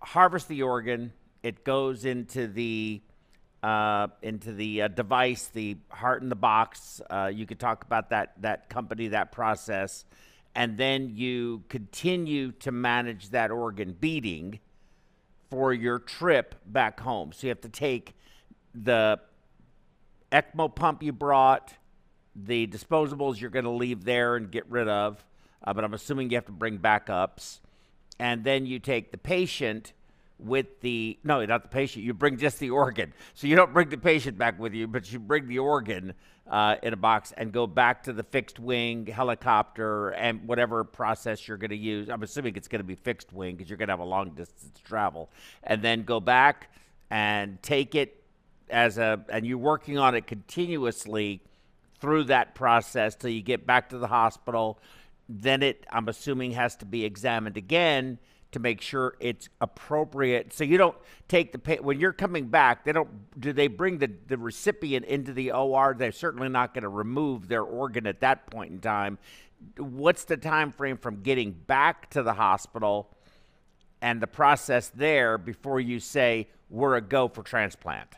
Speaker 2: harvest the organ. It goes into the uh, into the uh, device, the heart in the box. Uh, you could talk about that that company, that process and then you continue to manage that organ beating for your trip back home. So you have to take the ECMO pump you brought, the disposables you're going to leave there and get rid of, uh, but I'm assuming you have to bring backups. And then you take the patient with the no, not the patient. You bring just the organ. So you don't bring the patient back with you, but you bring the organ uh, in a box and go back to the fixed wing helicopter and whatever process you're going to use. I'm assuming it's going to be fixed wing because you're going to have a long distance travel, and then go back and take it as a and you're working on it continuously through that process till you get back to the hospital. Then it, I'm assuming, has to be examined again to make sure it's appropriate. So you don't take the pay when you're coming back. They don't do they bring the the recipient into the OR? They're certainly not going to remove their organ at that point in time. What's the time frame from getting back to the hospital and the process there before you say we're a go for transplant?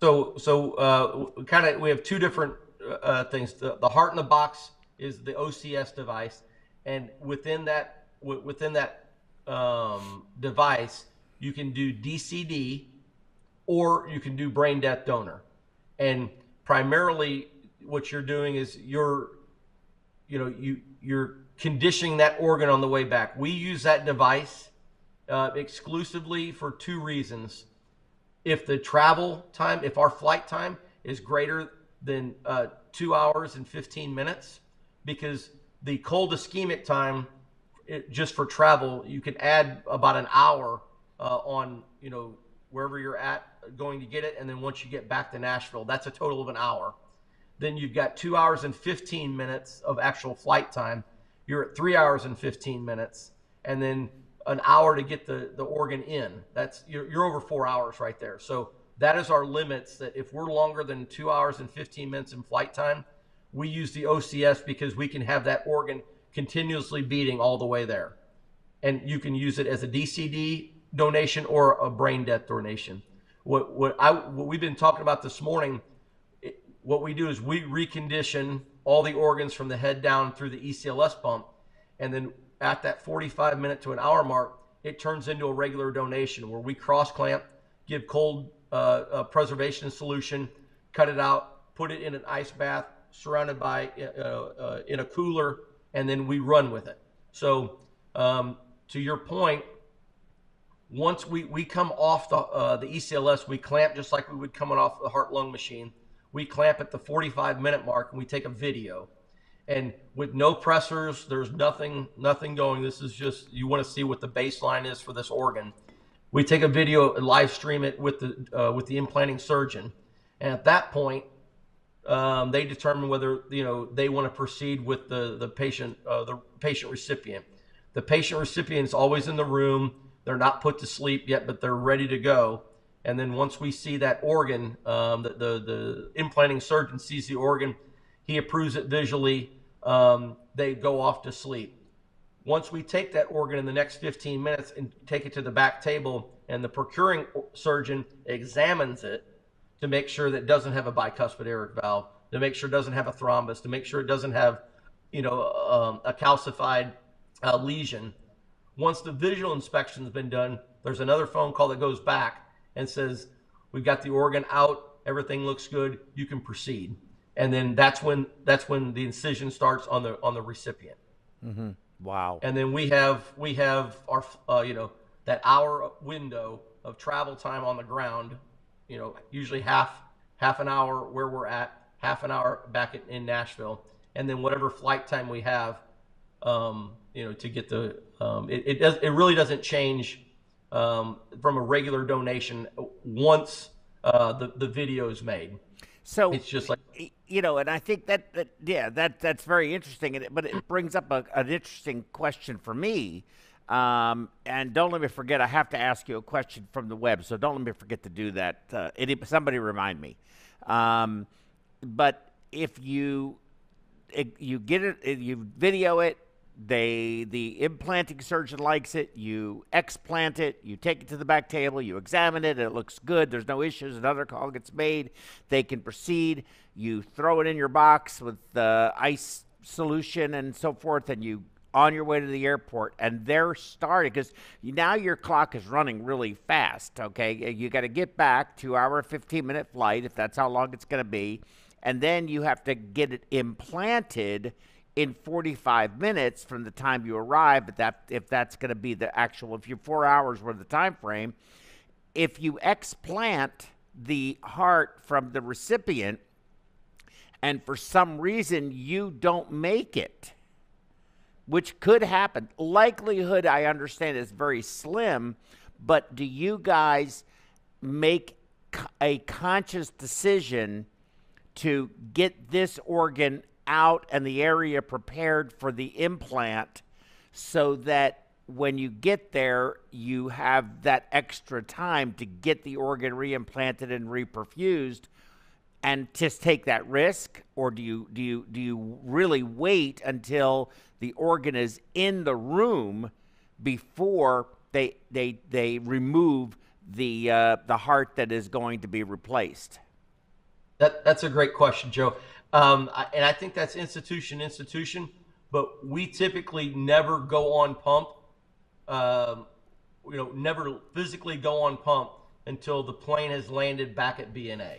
Speaker 3: So so uh, kind of we have two different uh, things. The, the heart in the box is the OCS device, and within that within that um, device, you can do DCD or you can do brain death donor. And primarily, what you're doing is you're, you know, you you're conditioning that organ on the way back. We use that device uh, exclusively for two reasons. If the travel time, if our flight time is greater than uh, two hours and 15 minutes, because the cold ischemic time it, just for travel, you can add about an hour uh, on you know wherever you're at going to get it, and then once you get back to Nashville, that's a total of an hour. Then you've got two hours and 15 minutes of actual flight time. You're at three hours and 15 minutes, and then an hour to get the the organ in. That's you're, you're over four hours right there. So that is our limits. That if we're longer than two hours and 15 minutes in flight time, we use the OCS because we can have that organ continuously beating all the way there. And you can use it as a DCD donation or a brain death donation. What, what, I, what we've been talking about this morning, it, what we do is we recondition all the organs from the head down through the ECLS pump. And then at that 45 minute to an hour mark, it turns into a regular donation where we cross clamp, give cold uh, preservation solution, cut it out, put it in an ice bath, surrounded by uh, uh, in a cooler and then we run with it. So, um, to your point, once we, we come off the, uh, the ECLS, we clamp just like we would coming off the heart lung machine. We clamp at the 45 minute mark and we take a video. And with no pressors, there's nothing nothing going. This is just you want to see what the baseline is for this organ. We take a video, live stream it with the uh, with the implanting surgeon, and at that point, um, they determine whether you know they want to proceed with the the patient uh, the patient recipient. The patient recipient is always in the room. They're not put to sleep yet, but they're ready to go. And then once we see that organ, um, the, the, the implanting surgeon sees the organ, he approves it visually. Um, they go off to sleep. Once we take that organ in the next 15 minutes and take it to the back table, and the procuring surgeon examines it to make sure that it doesn't have a bicuspid aortic valve, to make sure it doesn't have a thrombus, to make sure it doesn't have, you know, um, a calcified uh, lesion. Once the visual inspection has been done, there's another phone call that goes back and says, "We've got the organ out. Everything looks good. You can proceed." And then that's when that's when the incision starts on the on the recipient.
Speaker 2: Mm-hmm. Wow.
Speaker 3: And then we have we have our uh, you know that hour window of travel time on the ground. You know, usually half half an hour where we're at, half an hour back in, in Nashville, and then whatever flight time we have. Um, you know, to get the um, it, it does it really doesn't change um, from a regular donation once uh, the the video is made.
Speaker 2: So
Speaker 3: it's just like
Speaker 2: you know, and I think that, that yeah, that that's very interesting. But it brings up a, an interesting question for me. Um, and don't let me forget, I have to ask you a question from the web. So don't let me forget to do that. Uh, it, somebody remind me. Um, but if you it, you get it, you video it, they the implanting surgeon likes it you explant it you take it to the back table you examine it it looks good there's no issues another call gets made they can proceed. You throw it in your box with the ice solution and so forth and you on your way to the airport and they're starting because now your clock is running really fast okay? You got to get back two hour 15 minute flight if that's how long it's going to be and then you have to get it implanted in 45 minutes from the time you arrive, but that if that's going to be the actual, if you're four hours worth of time frame, if you explant the heart from the recipient and for some reason you don't make it, which could happen, likelihood I understand is very slim, but do you guys make a conscious decision to get this organ out and the area prepared for the implant so that when you get there, you have that extra time to get the organ reimplanted and reperfused and just take that risk? Or do you do you do you really wait until the organ is in the room before they they they remove the uh, the heart that is going to be replaced?
Speaker 3: That that's a great question joe um, and I think that's institution institution, but we typically never go on pump. Um, you know, never physically go on pump until the plane has landed back at BNA.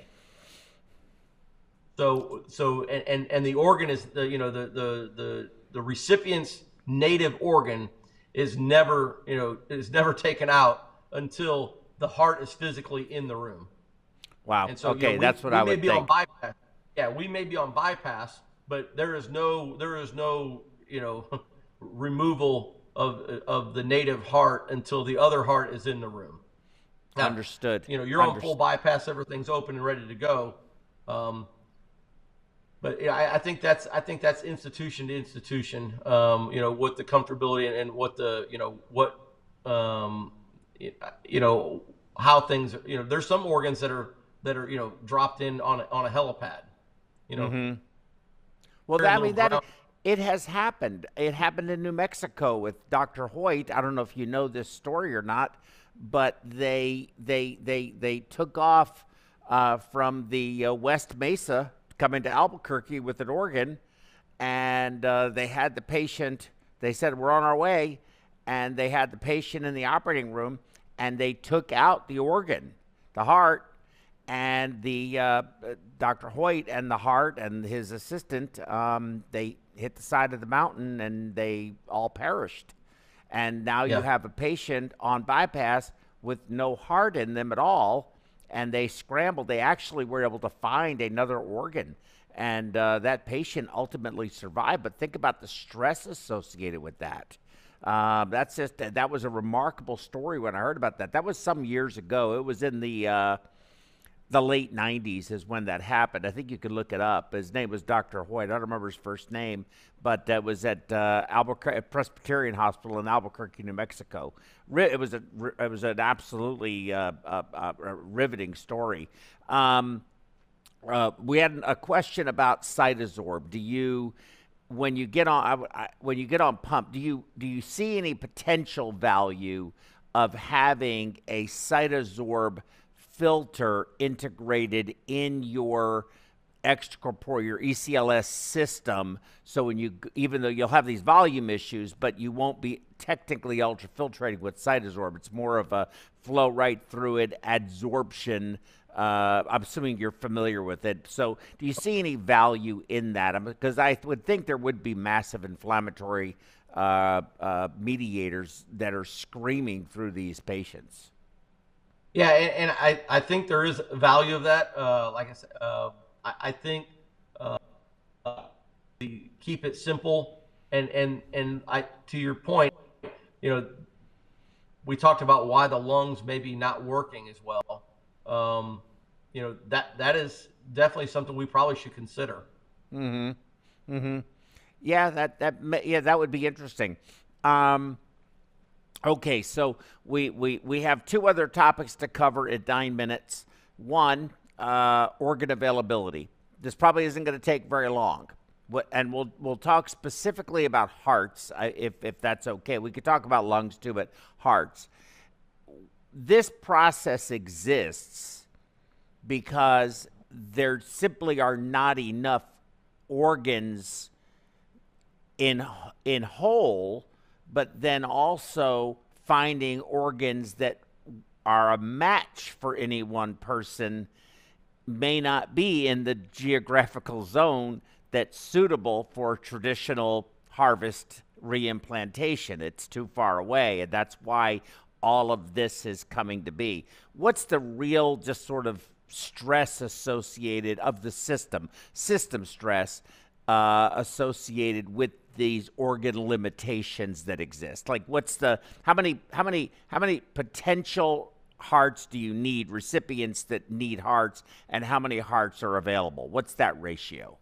Speaker 3: So, so, and, and, and the organ is the, you know, the, the, the, the recipient's native organ is never, you know, is never <laughs> taken out until the heart is physically in the room.
Speaker 2: Wow. And so, okay, you know, we, that's what I would think.
Speaker 3: Yeah, we may be on bypass, but there is no there is no you know <laughs> removal of of the native heart until the other heart is in the room.
Speaker 2: Now, Understood.
Speaker 3: You know, you're Understood. on full bypass, everything's open and ready to go. Um, but yeah, I, I, think that's I think that's institution to institution. Um, you know, what the comfortability and, and what the you know what um, you know how things you know. There's some organs that are that are you know dropped in on a, on a helipad you know. Mm-hmm.
Speaker 2: Well, that, I mean that it has happened. It happened in New Mexico with Dr. Hoyt. I don't know if you know this story or not, but they they they they took off uh, from the uh, West Mesa coming to Albuquerque with an organ, and uh, they had the patient. They said we're on our way, and they had the patient in the operating room, and they took out the organ, the heart, and the uh, Dr. Hoyt and the heart and his assistant, um, they hit the side of the mountain and they all perished. And now yeah. you have a patient on bypass with no heart in them at all, and they scrambled. They actually were able to find another organ, and uh, that patient ultimately survived. But think about the stress associated with that. Uh, that's just that was a remarkable story when I heard about that. That was some years ago. It was in the uh, the late 90s is when that happened. I think you could look it up. His name was Dr. Hoyt. I don't remember his first name, but that was at uh, Albuquerque Presbyterian Hospital in Albuquerque, New Mexico. It was a it was an absolutely uh, uh, uh riveting story. Um, uh, we had a question about CytoSorb. Do you when you get on I, I, when you get on pump, do you do you see any potential value of having a CytoSorb filter integrated in your extracorporeal your ECLS system. So when you even though you'll have these volume issues, but you won't be technically ultrafiltrating with CytoSorb. It's more of a flow right through it adsorption. Uh, I'm assuming you're familiar with it. So, do you see any value in that? Because I would think there would be massive inflammatory uh, uh, mediators that are screaming through these patients.
Speaker 3: Yeah, and, and, I, I think there is value of that. Uh, like I said, uh, I, I, think uh, keep it simple, and and and I to your point, you know, we talked about why the lungs maybe not working as well. Um, you know that that is definitely something we probably should consider.
Speaker 2: Mm-hmm. Mm-hmm. Yeah, that that yeah that would be interesting. Um, Okay, so we, we, we have two other topics to cover in nine minutes. One, uh, organ availability. This probably isn't going to take very long. And we'll we'll talk specifically about hearts, if if that's okay. We could talk about lungs too, but hearts. This process exists because there simply are not enough organs in in whole but then also finding organs that are a match for any one person may not be in the geographical zone that's suitable for traditional harvest reimplantation. It's too far away, and that's why all of this is coming to be. What's the real, just sort of stress associated of the system, system stress uh, associated with these organ limitations that exist? Like what's the how many how many how many potential hearts do you need recipients that need hearts and how many hearts are available? What's that ratio?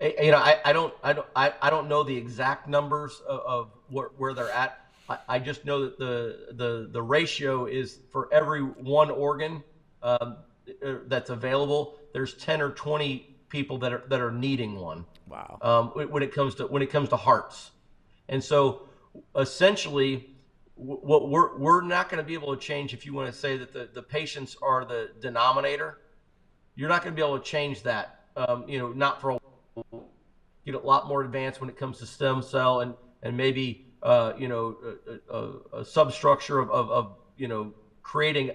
Speaker 3: You know, I, I don't I don't I, I don't know the exact numbers of, of where, where they're at. I, I just know that the the the ratio is for every one organ um, uh, that's available, there's 10 or 20 people that are that are needing one.
Speaker 2: Wow.
Speaker 3: Um, when it comes to when it comes to hearts, and so essentially, what we're we're not going to be able to change if you want to say that the the patients are the denominator. You're not going to be able to change that. Um, you know, not for a, get a lot more advanced when it comes to stem cell and and maybe uh, you know a, a, a substructure of, of, of, you know creating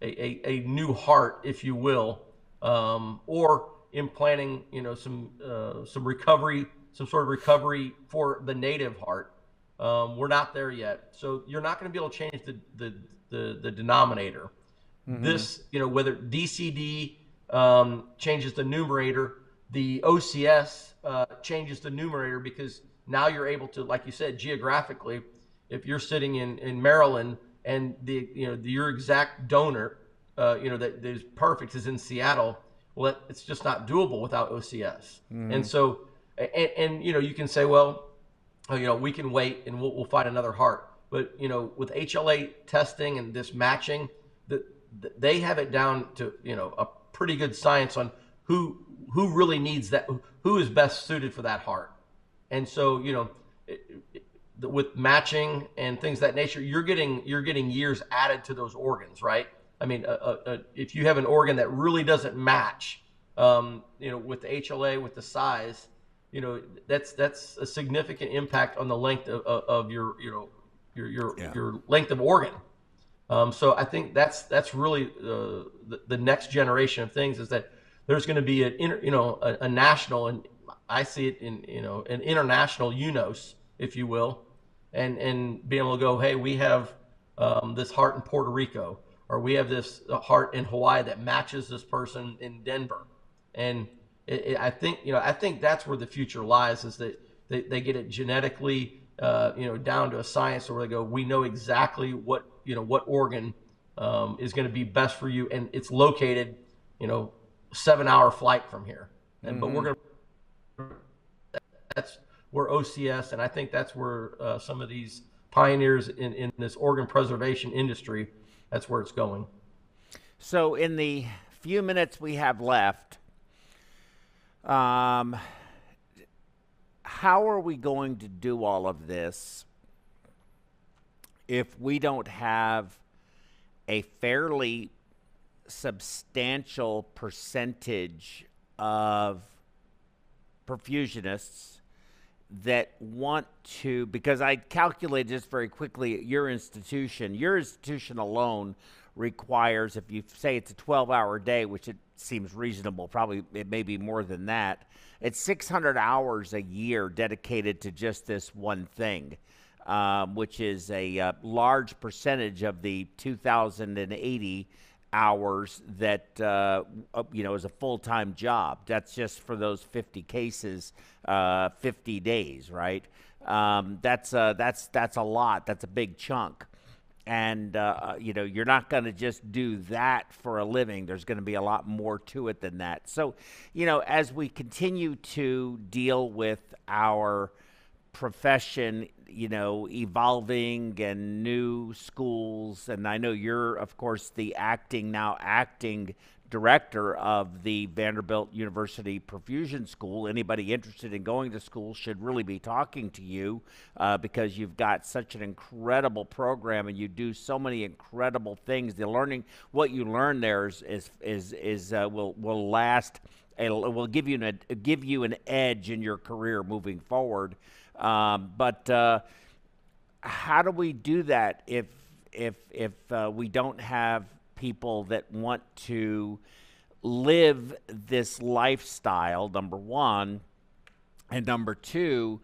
Speaker 3: a, a, a, new heart, if you will, um, or implanting, you know, some uh, some recovery, some sort of recovery for the native heart. Um, we're not there yet, so you're not going to be able to change the the the, the denominator. Mm-hmm. This, you know, whether DCD um, changes the numerator, the OCS uh, changes the numerator because now you're able to, like you said, geographically, if you're sitting in in Maryland and the you know the, your exact donor, uh, you know that is perfect is in Seattle well, it's just not doable without OCS. Mm. And so, and, and, you know, you can say, well, oh, you know, we can wait and we'll, we'll find another heart. But you know, with HLA testing and this matching, that they have it down to you know a pretty good science on who who really needs that, who is best suited for that heart. And so, you know, it, it, with matching and things that nature, you're getting you're getting years added to those organs, right? I mean, uh, uh, if you have an organ that really doesn't match, um, you know, with the HLA, with the size, you know, that's that's a significant impact on the length of, of your, you know, your your yeah. your length of organ. Um, so I think that's that's really uh, the, the next generation of things is that there's going to be an inter, you know a, a, national and I see it in you know an international UNOS, if you will, and and being able to go, hey, we have um, this heart in Puerto Rico or we have this heart in Hawaii that matches this person in Denver. And it, it, I think, you know, I think that's where the future lies is that they, they get it genetically uh, you know, down to a science where they go, we know exactly what you know what organ um, is going to be best for you, and it's located, you know, seven hour flight from here. And mm-hmm. but we're mm-hmm. going to that's where OCS, and I think that's where uh, some of these pioneers in, in this organ preservation industry, that's where it's going.
Speaker 2: So, in the few minutes we have left, um, how are we going to do all of this if we don't have a fairly substantial percentage of perfusionists that want to because I calculated this very quickly your institution your institution alone requires if you say it's a 12 hour day which it seems reasonable probably it may be more than that it's 600 hours a year dedicated to just this one thing um, which is a uh, large percentage of the 2080 hours that uh, you know is a full-time job. That's just for those 50 cases, uh, 50 days, right? Um, that's uh, that's that's a lot. That's a big chunk, and uh, uh, you know you're not going to just do that for a living. There's going to be a lot more to it than that. So, you know, as we continue to deal with our profession you know, evolving and new schools. And I know you're, of course, the acting, now acting director of the Vanderbilt University Perfusion School. Anybody interested in going to school should really be talking to you uh, because you've got such an incredible program and you do so many incredible things. The learning, what you learn there is is is, is uh, will will last. It will give you an give you an edge in your career moving forward. Um, but uh, how do we do that if if if uh, we don't have people that want to live this lifestyle? Number one, and number two,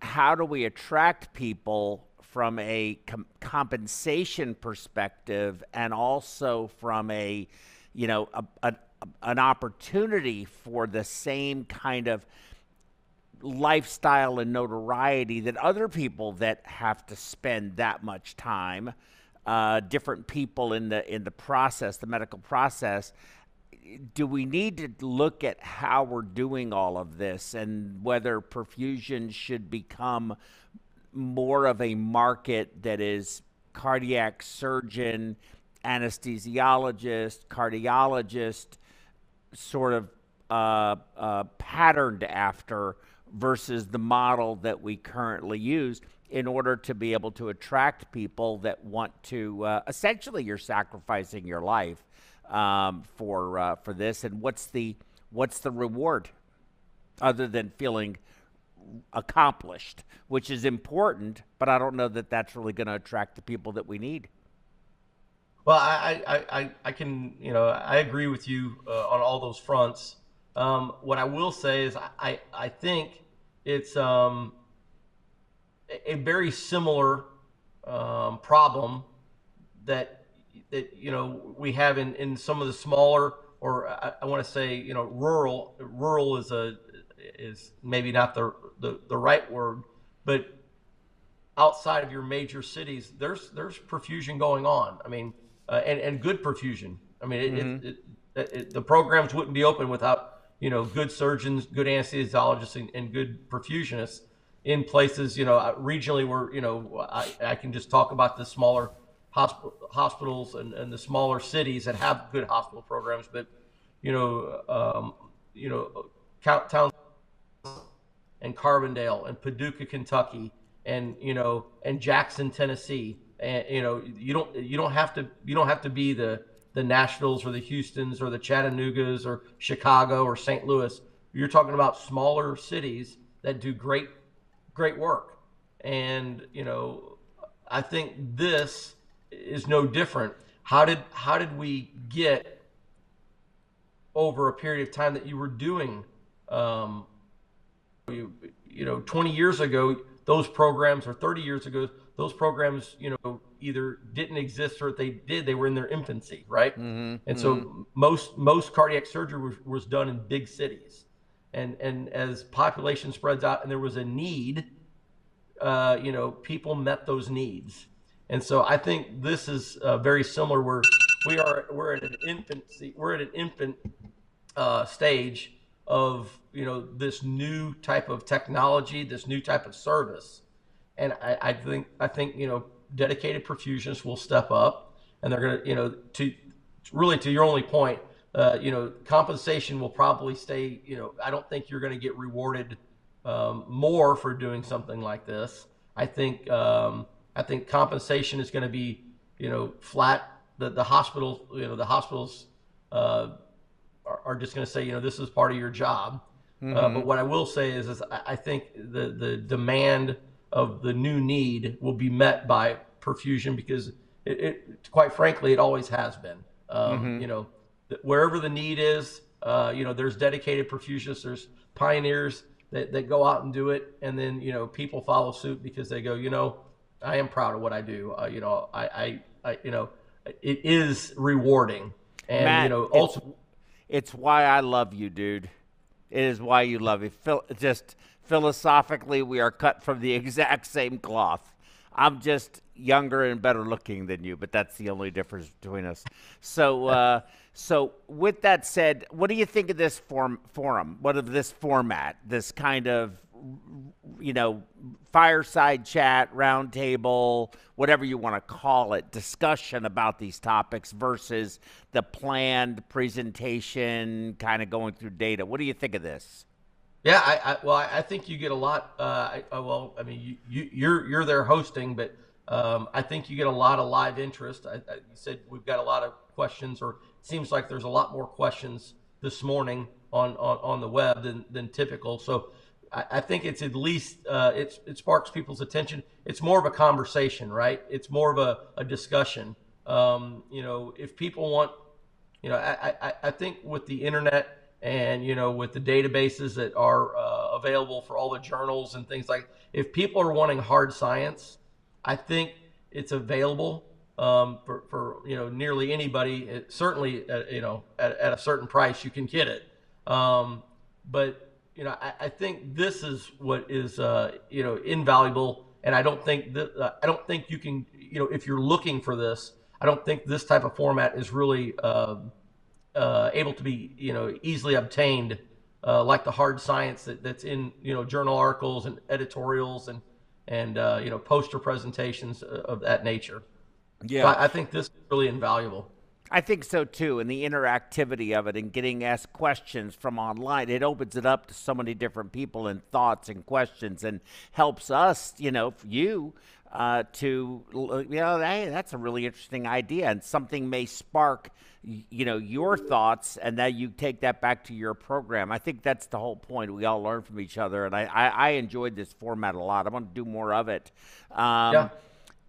Speaker 2: how do we attract people from a com- compensation perspective and also from a you know a, a, an opportunity for the same kind of lifestyle and notoriety that other people that have to spend that much time, uh, different people in the in the process, the medical process. Do we need to look at how we're doing all of this and whether perfusion should become more of a market that is cardiac surgeon, anesthesiologist, cardiologist, sort of uh, uh, patterned after versus the model that we currently use in order to be able to attract people that want to uh, essentially you're sacrificing your life um, for uh, for this. And what's the what's the reward other than feeling accomplished which is important but i don't know that that's really going to attract the people that we need.
Speaker 3: Well i i i, I can you know i agree with you uh, on all those fronts um, what I will say is I, I think it's um, a very similar um, problem that that you know we have in, in some of the smaller or I, I want to say you know rural rural is a is maybe not the, the the right word but outside of your major cities there's there's perfusion going on I mean uh, and and good perfusion I mean it, mm-hmm. it, it, the programs wouldn't be open without you know, good surgeons, good anesthesiologists, and, and good perfusionists in places, you know, uh, regionally where, you know, I, I can just talk about the smaller hosp- hospitals and, and the smaller cities that have good hospital programs, but, you know, um, you know, Town and Carbondale and Paducah, Kentucky, and you know, and Jackson, Tennessee, and you know, you don't you don't have to you don't have to be the the Nashvilles or the Houstons or the Chattanoogas or Chicago or St. Louis. You're talking about smaller cities that do great, great work. And, you know, I think this is no different. How did how did we get over a period of time that you were doing um, you, you know 20 years ago those programs or 30 years ago those programs you know either didn't exist or if they did, they were in their infancy, right? Mm-hmm, and mm-hmm. so most most cardiac surgery was, was done in big cities, and and as population spreads out and there was a need, uh, you know, people met those needs. And so I think this is uh, very similar. Where we are, we're at an infancy, we're at an infant uh, stage of you know this new type of technology, this new type of service, and I, I think I think you know dedicated perfusionists will step up, and they're going to you know to really to your only point, uh, you know compensation will probably stay. You know I don't think you're going to get rewarded um, more for doing something like this. I think um, I think compensation is going to be you know flat. The the hospital you know the hospitals. Uh, are, are just going to say, you know, this is part of your job. Mm-hmm. Uh, but what I will say is, is I, I think the the demand of the new need will be met by perfusion because it, it quite frankly, it always has been. Um, mm-hmm. You know, wherever the need is, uh, you know, there's dedicated perfusionists, there's pioneers that, that go out and do it, and then you know, people follow suit because they go, you know, I am proud of what I do. Uh, you know, I, I, I, you know, it is rewarding, and
Speaker 2: Matt,
Speaker 3: you know, also
Speaker 2: it's why I love you, dude. It is why you love me. Phil, just philosophically, we are cut from the <laughs> exact same cloth. I'm just younger and better looking than you, but that's the only difference between us. So, uh, so with that said, what do you think of this form forum? What of this format? This kind of you know, fireside chat, roundtable, whatever you want to call it, discussion about these topics versus the planned presentation, kind of going through data. What do you think of this?
Speaker 3: Yeah, I, I well, I think you get a lot. Uh, I, uh, well, I mean, you, you you're you're there hosting, but um, I think you get a lot of live interest. I, I, you said we've got a lot of questions, or it seems like there's a lot more questions this morning on on, on the web than than typical. So I, I think it's at least uh, it's it sparks people's attention. It's more of a conversation, right? It's more of a, a discussion. Um, you know, if people want, you know, I, I, I think with the internet and you know with the databases that are uh, available for all the journals and things like, if people are wanting hard science, I think it's available um, for, for you know nearly anybody. It, certainly, uh, you know, at, at, a certain price, you can get it. Um, but you know, I, I think this is what is, uh, you know, invaluable. And I don't think that, uh, I don't think you can, you know, if you're looking for this, I don't think this type of format is really uh, uh, able to be, you know, easily obtained uh, like the hard science that, that's in, you know, journal articles and editorials and, and uh, you know, poster presentations of that nature. Yeah. So I, I think this is really invaluable.
Speaker 2: I think so too, and the interactivity of it and getting asked questions from online, it opens it up to so many different people and thoughts and questions and helps us, you know, you uh, to, you know, hey, that's a really interesting idea and something may spark, you know, your thoughts and that you take that back to your program. I think that's the whole point. We all learn from each other, and I, I, I enjoyed this format a lot. I want to do more of it. Um, yeah.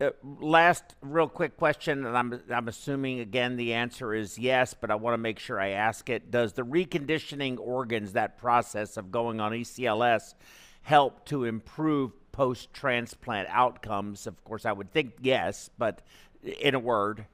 Speaker 2: Uh, last real quick question, and I'm, I'm assuming again the answer is yes, but I want to make sure I ask it. Does the reconditioning organs, that process of going on ECLS, help to improve post transplant outcomes? Of course, I would think yes, but in a word.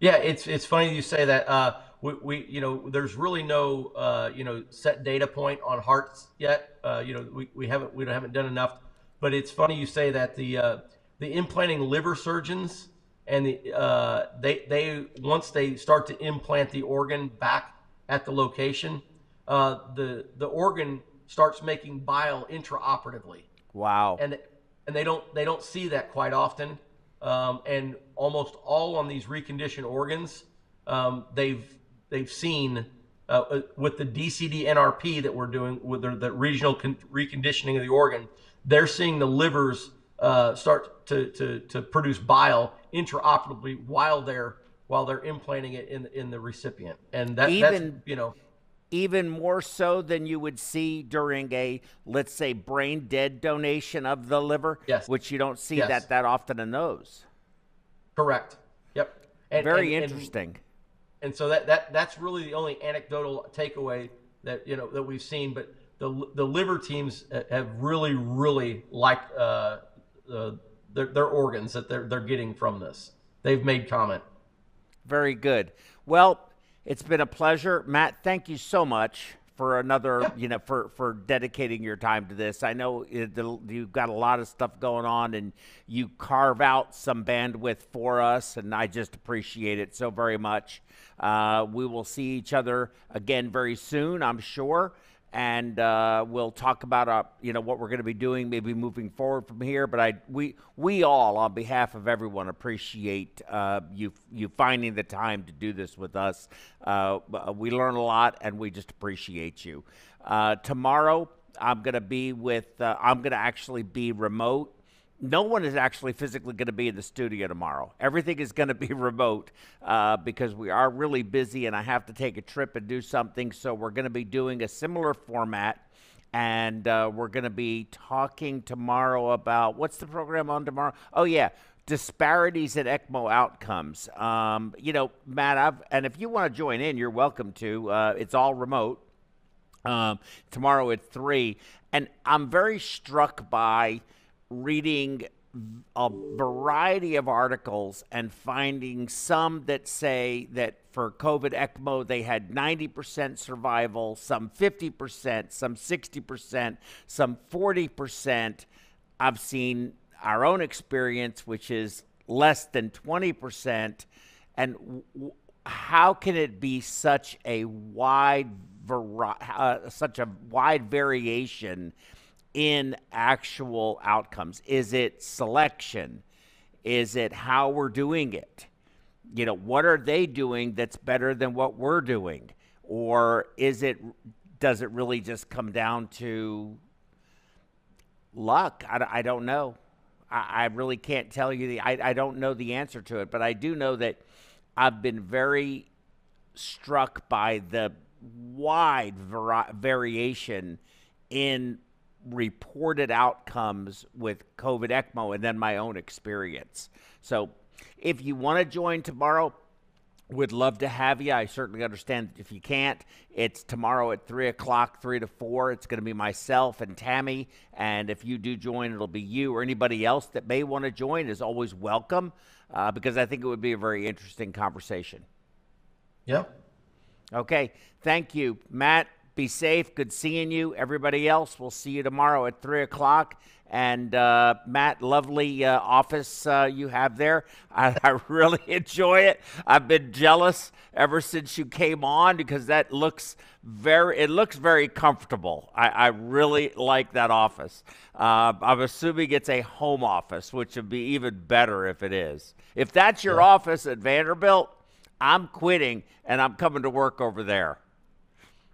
Speaker 3: Yeah, it's it's funny you say that. Uh, we, we, you know there's really no uh, you know set data point on hearts yet. Uh, you know we, we haven't we haven't done enough, but it's funny you say that the uh, the implanting liver surgeons and the uh, they they once they start to implant the organ back at the location, uh, the the organ starts making bile intraoperatively.
Speaker 2: Wow.
Speaker 3: And and they don't they don't see that quite often. Um, and almost all on these reconditioned organs, um, they've they've seen uh, uh with the DCD NRP that we're doing with the, the regional con- reconditioning of the organ, they're seeing the livers uh, start to, to, to produce bile intraoperatively while they're while they're implanting it in in the recipient, and that, even, that's you know
Speaker 2: even more so than you would see during a let's say brain dead donation of the liver,
Speaker 3: yes.
Speaker 2: which you don't see yes. that that often in those.
Speaker 3: Correct. Yep.
Speaker 2: And, Very and, interesting. And,
Speaker 3: and so that that that's really the only anecdotal takeaway that you know that we've seen, but the the liver teams have really really liked uh, uh, their, their organs that they're, they're getting from this. They've made comment.
Speaker 2: Very good. Well, it's been a pleasure. Matt, thank you so much for another, you know, for for dedicating your time to this. I know it, the, you've got a lot of stuff going on, and you carve out some bandwidth for us, and I just appreciate it so very much. Uh, we will see each other again very soon, I'm sure and uh, we'll talk about uh, you know what we're going to be doing, maybe moving forward from here. But I we we all, on behalf of everyone, appreciate uh, you you finding the time to do this with us. Uh, we learn a lot, and we just appreciate you. Uh, tomorrow, I'm going to be with. Uh, I'm going to actually be remote no one is actually physically going to be in the studio tomorrow. Everything is going to be <laughs> remote uh, because we are really busy and I have to take a trip and do something. So we're going to be doing a similar format. And uh, we're going to be talking tomorrow about what's the program on tomorrow? Oh, yeah disparities in ECMO outcomes. Um, you know, Matt, I've, and if you want to join in, you're welcome to. Uh, it's all remote. Um, tomorrow at three, and I'm very struck by reading a variety of articles and finding some that say that for COVID ECMO, they had 90% survival, some 50%, some 60%, some 40%. I've seen our own experience, which is less than 20%. And w- how can it be such a wide, vari- uh, such a wide variation? In actual outcomes? Is it selection? Is it how we're doing it? You know, what are they doing that's better than what we're doing? Or is it, does it really just come down to luck? I, I don't know. I, I, really can't tell you the, I, I don't know the answer to it, but I do know that I've been very struck by the wide vari- variation in reported outcomes with COVID ECMO and then my own experience. So if you want to join tomorrow, would love to have you. I certainly understand if you can't. It's tomorrow at 3 o'clock, 3 to 4. It's going to be myself and Tammy. And if you do join, it'll be you or anybody else that may want to join is always welcome uh, because I think it would be a very interesting conversation.
Speaker 3: Yep.
Speaker 2: Okay. Thank you, Matt. Be safe. Good seeing you. Everybody else, we'll see you tomorrow at 3 o'clock. And uh, Matt, lovely uh, office uh, you have there. I, <laughs> I, really enjoy it. I've been jealous ever since you came on because that looks very, it looks very comfortable. I, I really like that office. Uh, I'm assuming it's a home office, which would be even better if it is. If that's your yeah. office at Vanderbilt, I'm quitting and I'm coming to work over there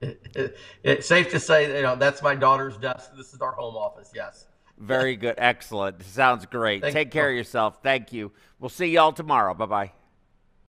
Speaker 3: it, it's safe to say, you know, that's my daughter's desk. This is our home office. Yes.
Speaker 2: Very good. Excellent. Sounds great. Thank Take care of yourself. Thank you. We'll see y'all tomorrow. Bye bye.